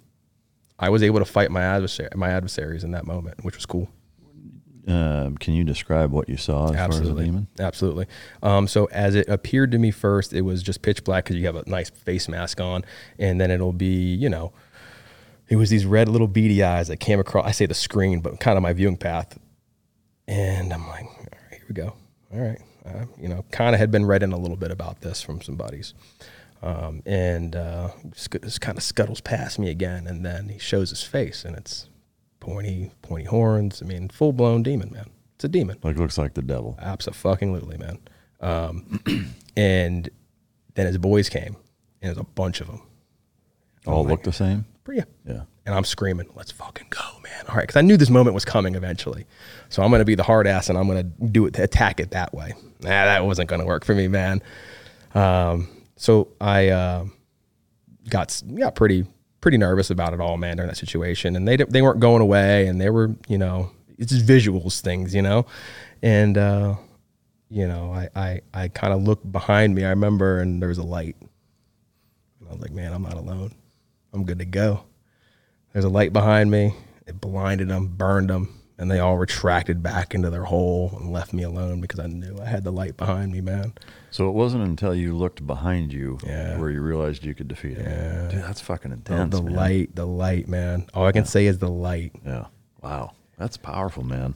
I was able to fight my adversary, my adversaries in that moment, which was cool. Uh, can you describe what you saw as Absolutely. far as a demon? Absolutely. Um, so as it appeared to me first, it was just pitch black because you have a nice face mask on, and then it'll be, you know, it was these red little beady eyes that came across. I say the screen, but kind of my viewing path, and I'm like, all right, here we go. All right, uh, you know, kind of had been read in a little bit about this from some buddies. Um, and uh, just, just kind of scuttles past me again, and then he shows his face, and it's pointy, pointy horns. I mean, full blown demon, man. It's a demon. Like looks like the devil. Absolutely, man. Um, and then his boys came, and there's a bunch of them. All my look the same. Yeah. Yeah. And I'm screaming, let's fucking go, man. All right. Because I knew this moment was coming eventually. So I'm going to be the hard ass and I'm going to do it to attack it that way. Nah, that wasn't going to work for me, man. Um, so I uh, got got pretty pretty nervous about it all, man, during that situation. And they, they weren't going away and they were, you know, it's just visuals things, you know? And, uh, you know, I, I, I kind of looked behind me. I remember and there was a light. And I was like, man, I'm not alone. I'm good to go. There's a light behind me. It blinded them, burned them, and they all retracted back into their hole and left me alone because I knew I had the light behind me, man. So it wasn't until you looked behind you Yeah. where you realized you could defeat him. Yeah. Dude, that's fucking The, intense. the man. light, the light, man. All I can say is the light. Yeah. Wow. That's powerful, man.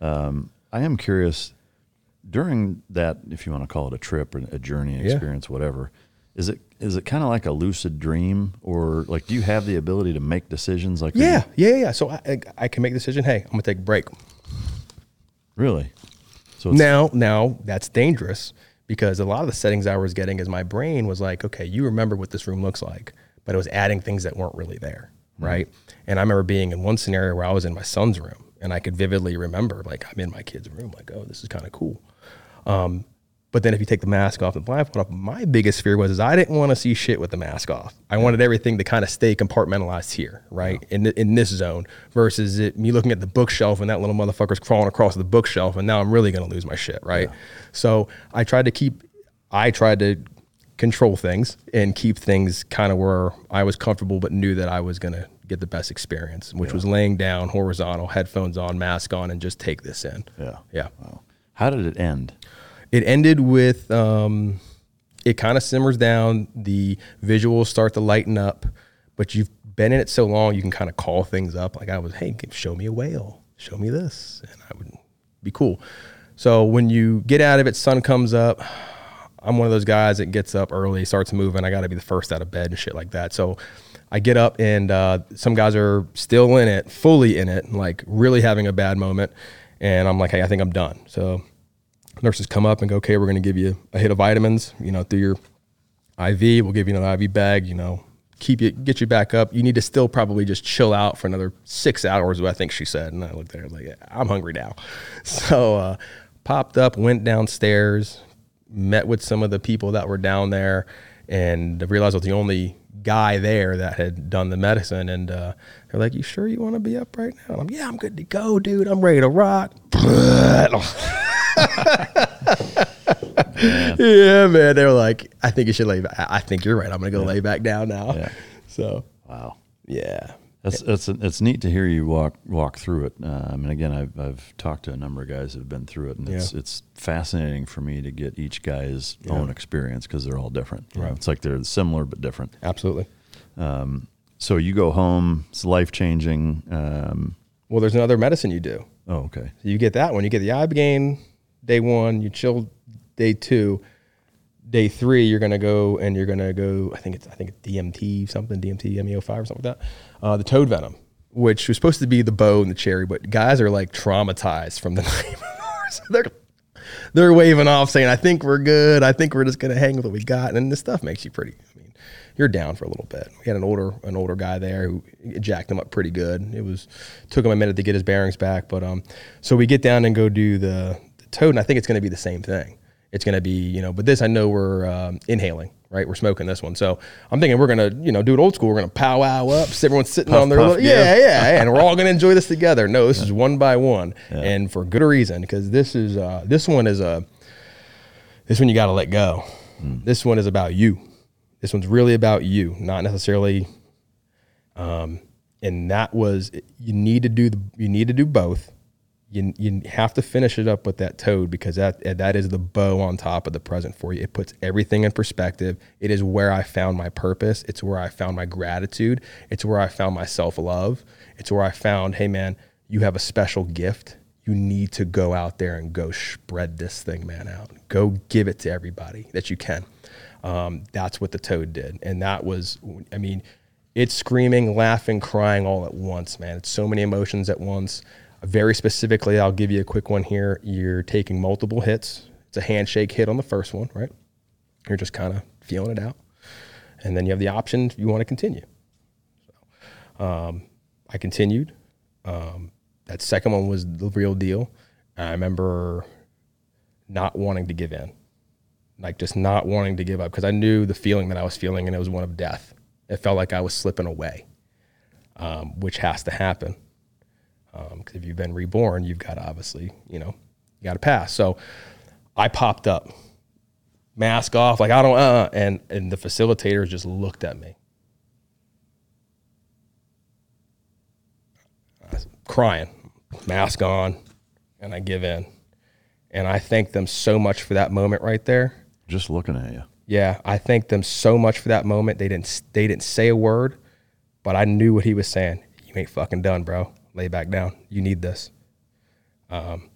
Um, I am curious during that, if you want to call it a trip or a journey, Yeah. experience, whatever, is it is it kind of like a lucid dream or like do you have the ability to make decisions like Yeah, yeah, yeah. So I, I, I can make the decision. Hey, I'm gonna take a break. really so it's, Now, now that's dangerous because a lot of the settings I was getting is my brain was like, okay, you remember what this room looks like, but it was adding things that weren't really there, right? And I remember being in one scenario where I was in my son's room and I could vividly remember, like, I'm in my kid's room, like, oh, this is kind of cool. Um, but then if you take the mask off and the blindfold off, my biggest fear was is I didn't want to see shit with the mask off. I wanted everything to kind of stay compartmentalized here, right? In th- in this zone versus it, me looking at the bookshelf and that little motherfucker's crawling across the bookshelf and now I'm really going to lose my shit, right? So I tried to keep I tried to control things and keep things kind of where I was comfortable but knew that I was going to get the best experience, which was laying down horizontal, headphones on, mask on and just take this in. yeah Yeah. wow. how did it end It ended with um, it kind of simmers down. The visuals start to lighten up, but you've been in it so long, you can kind of call things up. Like I was, hey, show me a whale, show me this, and I would be cool. So when you get out of it, sun comes up. I'm one of those guys that gets up early, starts moving. I got to be the first out of bed and shit like that. So I get up, and uh, some guys are still in it, fully in it, like really having a bad moment. And I'm like, hey, I think I'm done. So nurses come up and go, okay, we're going to give you a hit of vitamins, you know, through your IV. We'll give you an IV bag, you know, keep you, get you back up. You need to still probably just chill out for another six hours, I think she said. And I looked at her like, I'm hungry now. So, uh, popped up, went downstairs, met with some of the people that were down there and realized I was the only guy there that had done the medicine. And, uh, they're like, you sure you want to be up right now? I'm, yeah, I'm good to go, dude. I'm ready to rock. yeah, man. They were like, I think you should lay. Back. I think you're right. I'm gonna go lay back down now. Yeah. So wow yeah, That's it's it's neat to hear you walk walk through it. Uh, I mean, again, I've I've talked to a number of guys that have been through it, and it's Yeah. it's fascinating for me to get each guy's Yeah. own experience because they're all different. Right. It's like they're similar but different. absolutely. Um, So you go home, it's life changing. Um, Well, there's another medicine you do. oh, okay. You get that one. You get the ibogaine day one. You chill day two. Day three, you're gonna go and you're gonna go. I think it's I think it's DMT something DMT MEO five or something like that. Uh, the toad venom, which was supposed to be the bow and the cherry, but guys are like traumatized from the night. So they're they're waving off saying, I think we're good. I think we're just gonna hang with what we got. And this stuff makes you pretty I mean, you're down for a little bit. We had an older an older guy there who jacked him up pretty good. It was took him a minute to get his bearings back, but um, so we get down and go do the toad, and I think it's going to be the same thing. It's going to be you know, but this I know we're um, inhaling, right? We're smoking this one, so I'm thinking we're gonna you know do it old school. We're gonna powwow up, so everyone's sitting on their puff, little, yeah. yeah, yeah, and we're all gonna enjoy this together. No, this is one by one, and for good reason because this is uh, this one is a this one you got to let go. This one is about you. This one's really about you, not necessarily. Um, and that was you need to do the you need to do both. You you have to finish it up with that toad because that that is the bow on top of the present for you. It puts everything in perspective. It is where I found my purpose. It's where I found my gratitude. It's where I found my self love. It's where I found, hey man, you have a special gift you need to go out there and go spread this thing, man, out. Go give it to everybody that you can. Um, that's what the toad did. And that was, I mean, it's screaming, laughing, crying all at once, man. It's so many emotions at once. Very specifically, I'll give you a quick one here. You're taking multiple hits. It's a handshake hit on the first one, right? You're just kind of feeling it out. And then you have the option you want to continue. So, um, I continued. Um, that second one was the real deal. I remember not wanting to give in, like just not wanting to give up because I knew the feeling that I was feeling, and it was one of death. It felt like I was slipping away, um, which has to happen. Because if you've been reborn, you've got to obviously, you know, you got to pass. So I popped up, mask off, like I don't, uh, and and the facilitators just looked at me. crying, mask on, and I give in. And I thank them so much for that moment right there. Just looking at you. Yeah, I thank them so much for that moment. They didn't they didn't say a word, but I knew what he was saying. You ain't fucking done, bro. Lay back down. You need this. Um,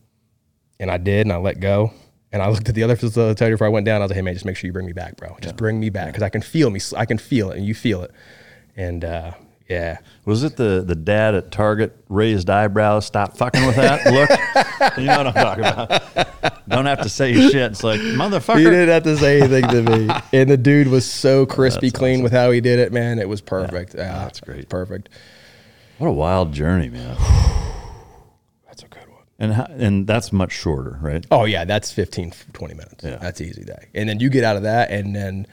and I did, and I let go. And I looked at the other facilitator before I went down. I was like, "Hey man, just make sure you bring me back, bro. Just bring me back because I can feel me. I can feel it, and you feel it." And uh, yeah, Was it the, the dad at Target raised eyebrows, stop fucking with that look? you know what I'm talking about. Don't have to say shit. It's like, motherfucker. You didn't have to say anything to me. And the dude was so crispy clean awesome. with how he did it, man. It was perfect. Yeah, that's great. Perfect. What a wild journey, man. That's a good one. And how, and that's much shorter, right? Oh yeah, that's 15, 20 minutes. Yeah. That's easy day. And then you get out of that, and then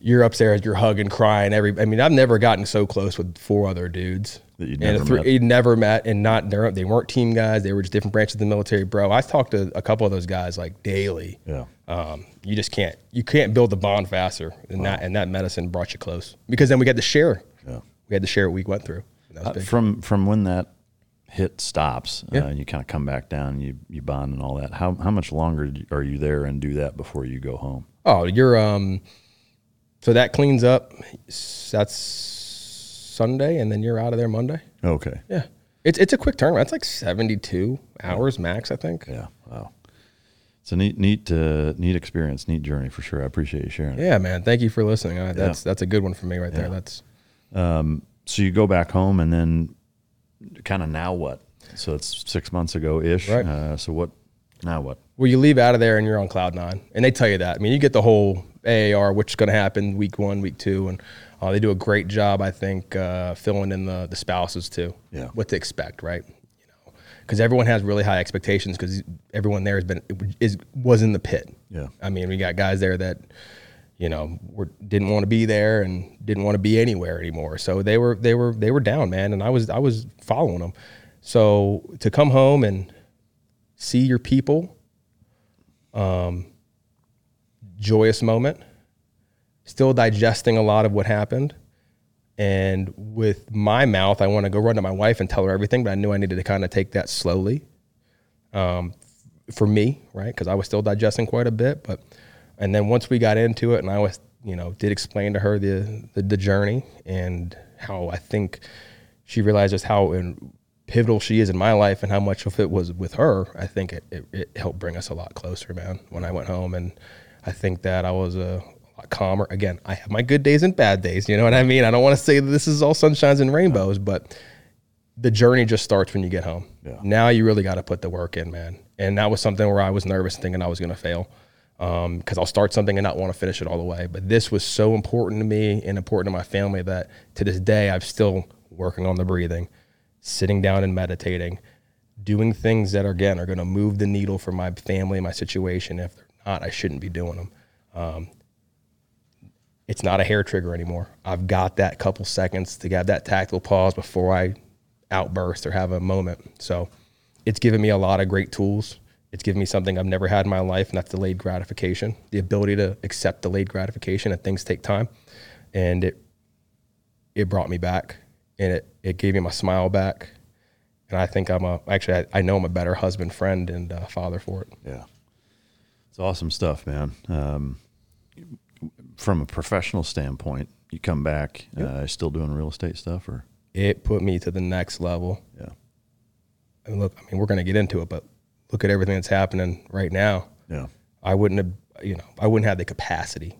you're upstairs, you're hugging, crying. Every, I mean, I've never gotten so close with four other dudes That you'd and never three- met. you'd never met, and not they're- weren't team guys. They were just different branches of the military, bro. I talked to a couple of those guys like daily. Yeah. Um, you just can't you can't build the bond faster, and that and that medicine brought you close because then we got to share. Yeah. We had to share what we went through. And that was Uh, from from when that hit stops Yeah. uh, and you kind of come back down, you you bond and all that. How how much longer are you there and do that before you go home? Oh, you're um. So that cleans up. That's Sunday, and then you're out of there Monday. Okay. Yeah, it's it's a quick turnaround. It's like 72 hours max, I think. Yeah. Wow. It's a neat neat uh, neat experience, neat journey for sure. I appreciate you sharing. it. Yeah, man. Thank you for listening. Uh, that's that's a good one for me right there. That's So you go back home and then kind of now what? So it's six months ago ish. Right. Uh, so what? Now what? Well, you leave out of there and you're on cloud nine, and they tell you that. I mean, you get the whole AAR, which is going to happen week one, week two, and uh, they do a great job, I think, uh, filling in the the spouses too. Yeah. what to expect, right? You know, because everyone has really high expectations because everyone there has been is was in the pit. Yeah. I mean, we got guys there that you know were, didn't want to be there and didn't want to be anywhere anymore. So they were they were they were down, man, and I was I was following them. So to come home and see your people um, joyous moment, still digesting a lot of what happened. And with my mouth, I want to go run to my wife and tell her everything, but I knew I needed to kind of take that slowly um, for me, right? Because I was still digesting quite a bit. But and then once we got into it, and I was, you know, did explain to her the the, the journey and how I think she realized just how in, pivotal she is in my life and how much of it was with her. I think it, it, it helped bring us a lot closer, man. When I went home, and I think that I was a lot calmer. Again, I have my good days and bad days. You know what I mean? I don't want to say that this is all sunshines and rainbows, but the journey just starts when you get home. Yeah. Now you really got to put the work in, man. And that was something where I was nervous, thinking I was going to fail, because I'll start something and not want to finish it all the way. But this was so important to me and important to my family that to this day I'm still working on the breathing, sitting down and meditating, doing things that are, again are going to move the needle for my family, my situation. If they're not, I shouldn't be doing them. Um, it's not a hair trigger anymore. I've got that couple seconds to have that tactical pause before I outburst or have a moment. So it's given me a lot of great tools. It's given me something I've never had in my life, and that's delayed gratification, the ability to accept delayed gratification and things take time. And it it brought me back and it, it gave me my smile back. And I think I'm a actually I, I know I'm a better husband, friend, and uh, father for it. Yeah. It's awesome stuff, man. Um, from a professional standpoint, you come back, uh, still doing real estate stuff or? It put me to the next level. Yeah. And look, I mean, we're going to get into it, but look at everything that's happening right now. Yeah. I wouldn't have, you know, I wouldn't have the capacity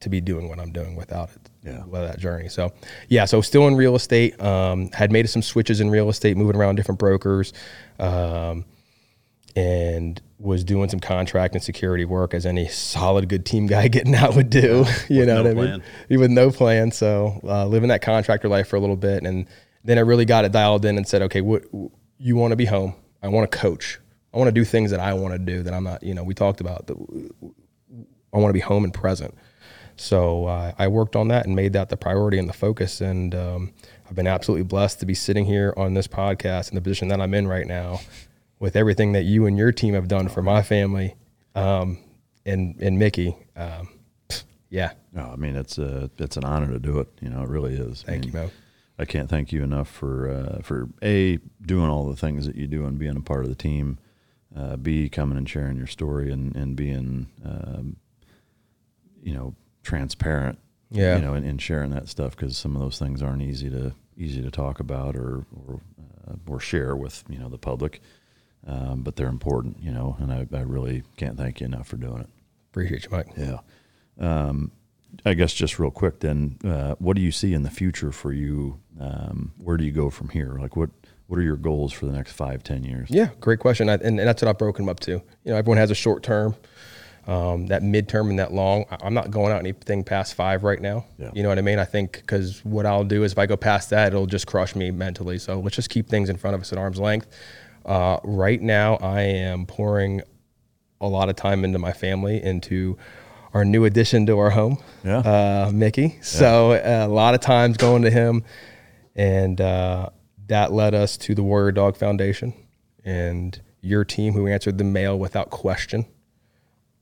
to be doing what I'm doing without it, Yeah. without that journey. So, yeah, so still in real estate. Um, had made some switches in real estate, moving around different brokers, um, and was doing some contract and security work as any solid, good team guy getting out would do. you know no what I mean? plan. With no plan. So, uh, living that contractor life for a little bit, and then I really got it dialed in and said, okay, what you want to be home? I want to coach. I want to do things that I want to do that I'm not. You know, we talked about that. I want to be home and present. So uh, I worked on that and made that the priority and the focus. And um, I've been absolutely blessed to be sitting here on this podcast in the position that I'm in right now, with everything that you and your team have done for my family, um, and and Mickey. Um, yeah, No, I mean it's a it's an honor to do it. You know, it really is. I thank mean, you, man. I can't thank you enough for uh, for a doing all the things that you do and being a part of the team. Uh, b coming and sharing your story and and being um, you know transparent. Yeah. You know, and, and sharing that stuff because some of those things aren't easy to easy to talk about or or uh, or share with you know the public. Um, but they're important, you know, and I, I really can't thank you enough for doing it. Appreciate you, Mike. Yeah. Um, I guess just real quick, then, uh, what do you see in the future for you? Um, where do you go from here? Like, what what are your goals for the next five, ten years? Yeah, great question. I, and, and that's what I've broken them up to. You know, everyone has a short term, um, that midterm, and that long. I- I'm not going out anything past five right now. Yeah. You know what I mean? I think because what I'll do is if I go past that, it'll just crush me mentally. So let's just keep things in front of us at arm's length. Uh, right now, I am pouring a lot of time into my family, into our new addition to our home, Yeah. uh, Mickey. So uh, a lot of times going to him, and uh, that led us to the Warrior Dog Foundation and your team, who answered the mail without question,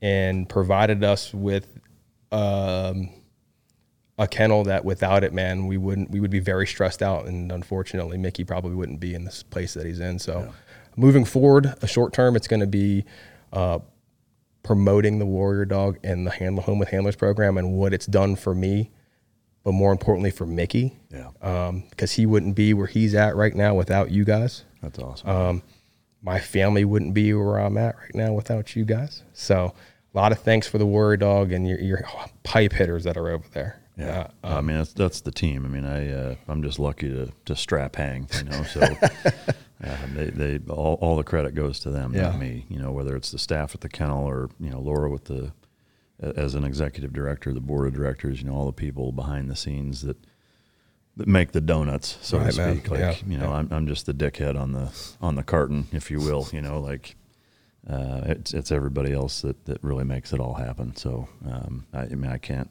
and provided us with um, a kennel that without it, man, we wouldn't we would be very stressed out, and unfortunately, Mickey probably wouldn't be in this place that he's in. So, moving forward, a short term, it's going to be. Uh, promoting the warrior dog and the handle home with handlers program and what it's done for me but more importantly for mickey Yeah. because he wouldn't be where he's at right now without you guys That's awesome. um, my family wouldn't be where i'm at right now without you guys so a lot of thanks for the warrior dog and your, your pipe hitters that are over there yeah. Uh, I mean, that's, that's the team. I mean, I, uh, I'm just lucky to, to strap hang, you know, so, uh, they, they, all, all the credit goes to them, Yeah. not me, you know, whether it's the staff at the kennel or, you know, Laura with the, as an executive director, the board of directors, you know, all the people behind the scenes that, that make the donuts, so Right, to man. speak. Like, Yeah, you know, yeah. I'm, I'm just the dickhead on the, on the carton, if you will, you know, like, uh, it's, it's everybody else that, that really makes it all happen. So, um, I, I mean, I can't,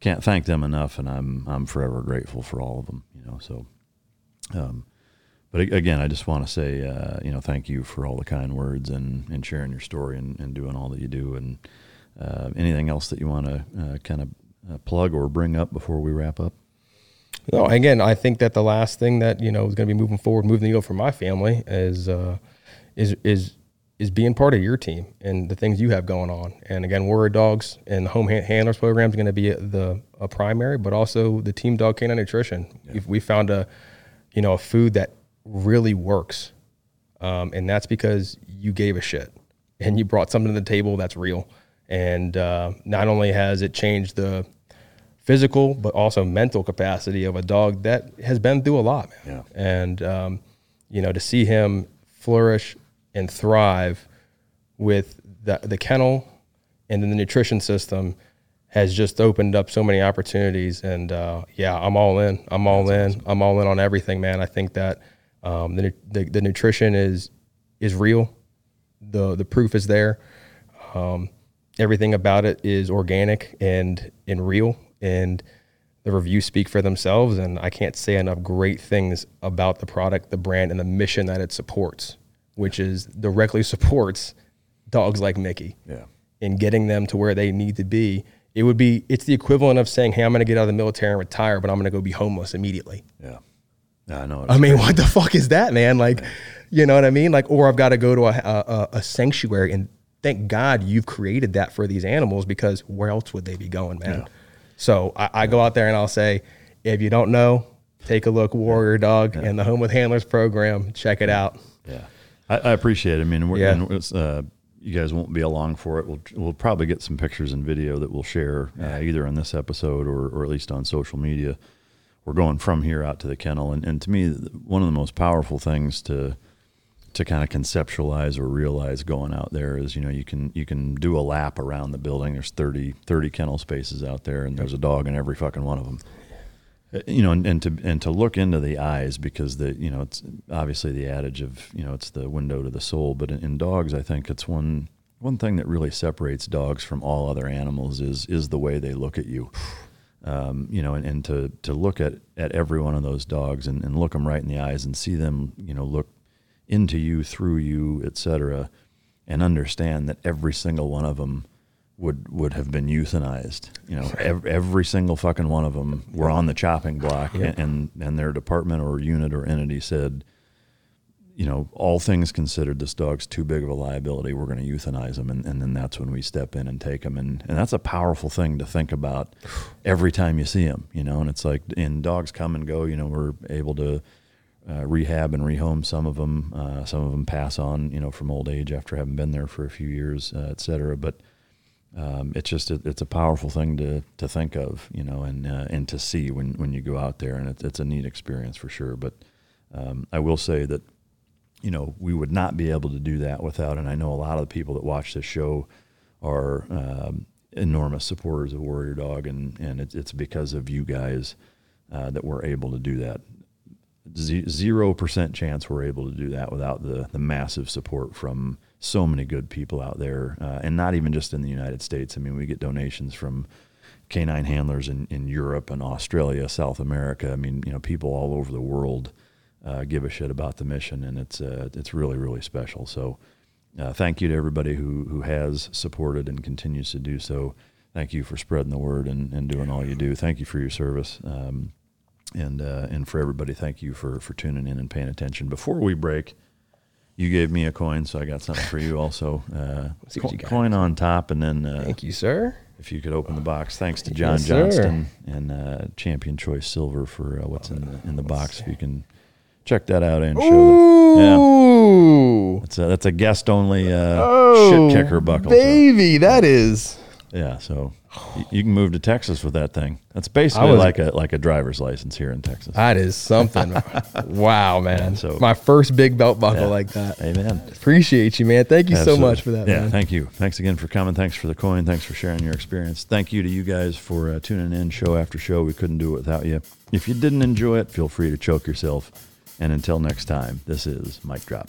can't thank them enough, and I'm I'm forever grateful for all of them. You know, so. Um, but again, I just want to say, uh, you know, thank you for all the kind words and, and sharing your story and, and doing all that you do. And uh, anything else that you want to uh, kind of uh, plug or bring up before we wrap up? No, again, I think that the last thing that you know is going to be moving forward, moving the needle for my family is uh, is is is being part of your team and the things you have going on. And again, Warrior Dogs and the Home Handlers program is going to be the a primary, but also the Team Dog Canine Nutrition. If we found a you know a food that really works, um, and that's because you gave a shit and you brought something to the table that's real. And uh, not only has it changed the physical but also mental capacity of a dog that has been through a lot, man. Yeah. And um, you know, to see him flourish and thrive with the the kennel and then the nutrition system has just opened up so many opportunities. And uh, yeah, I'm all in. I'm all in. I'm all in on everything, man. I think that um, the, the the nutrition is is real. the The proof is there. Um, everything about it is organic and and real, and the reviews speak for themselves. And I can't say enough great things about the product, the brand, and the mission that it supports, which is directly supports dogs like Mickey Yeah. and getting them to where they need to be. It would be it's the equivalent of saying, "Hey, I'm going to get out of the military and retire, but I'm going to go be homeless immediately." Yeah. I know. I mean, what the fuck is that, man? Like, you know what I mean? Like, or I've got to go to a, a, a sanctuary, and thank God you've created that for these animals because where else would they be going, man? So I, I go out there and I'll say, if you don't know, take a look, Warrior Dog and the Home with Handlers program. Check it out. Yeah, I, I appreciate it. I mean, we're, Yeah. uh, you guys won't be along for it. We'll we'll probably get some pictures and video that we'll share uh, either on this episode or or at least on social media. We're going from here out to the kennel, and, and to me, one of the most powerful things to to kind of conceptualize or realize going out there is you know you can you can do a lap around the building. There's 30 30 kennel spaces out there and there's a dog in every fucking one of them. Uh, you know and, and to and to look into the eyes because the you know it's obviously the adage of you know it's the window to the soul. But in, in dogs i think it's one one thing that really separates dogs from all other animals is is the way they look at you. Um, you know and, and to to look at at every one of those dogs and, and look them right in the eyes and see them you know look into you through you etc and understand that every single one of them would would have been euthanized. You know, every, every single fucking one of them were on the chopping block, and, and and their department or unit or entity said, you know, all things considered, this dog's too big of a liability. We're going to euthanize him, and, and then that's when we step in and take him, and and that's a powerful thing to think about every time you see him. You know, and it's like, and dogs come and go. You know, we're able to uh, rehab and rehome some of them. Uh, some of them pass on, you know, from old age after having been there for a few years, uh, et cetera. But um, it's just it, it's a powerful thing to to think of, you know, and uh, and to see when when you go out there, and it's it's a neat experience for sure. But um, I will say that you know we would not be able to do that without, and I know a lot of the people that watch this show are um, enormous supporters of Warrior Dog, and and it's it's because of you guys uh, that we're able to do that zero percent chance we're able to do that without the the massive support from so many good people out there, uh, and not even just in the United States. I mean, we get donations from canine handlers in, in Europe and Australia, South America. I mean, you know, people all over the world uh, give a shit about the mission, and it's uh, it's really really special. So, uh, thank you to everybody who who has supported and continues to do so. Thank you for spreading the word and, and doing all you do. Thank you for your service. Um, and uh, and for everybody, thank you for for tuning in and paying attention. Before we break, you gave me a coin, so I got something for you also. Uh, co- you coin on top, and then uh, Thank you, sir. if you could open the box. Thanks to John Yes, sir. Johnston and uh, Champion Choice Silver for uh, what's in the in the box. If you can check that out and show them. Yeah, Ooh, that's a, that's a guest only uh, Oh, shit kicker buckle. so- baby, that is. yeah, so you can move to Texas with that thing. That's basically was- like a like a driver's license here in Texas. That is something. wow, man. so- My first big belt buckle Yeah. like that. Amen. Appreciate you, man. Thank you so much for that, Yeah, man. thank you. Thanks again for coming. Thanks for the coin. Thanks for sharing your experience. Thank you to you guys for uh, tuning in show after show. We couldn't do it without you. If you didn't enjoy it, feel free to choke yourself. And until next time, this is Mike Drop.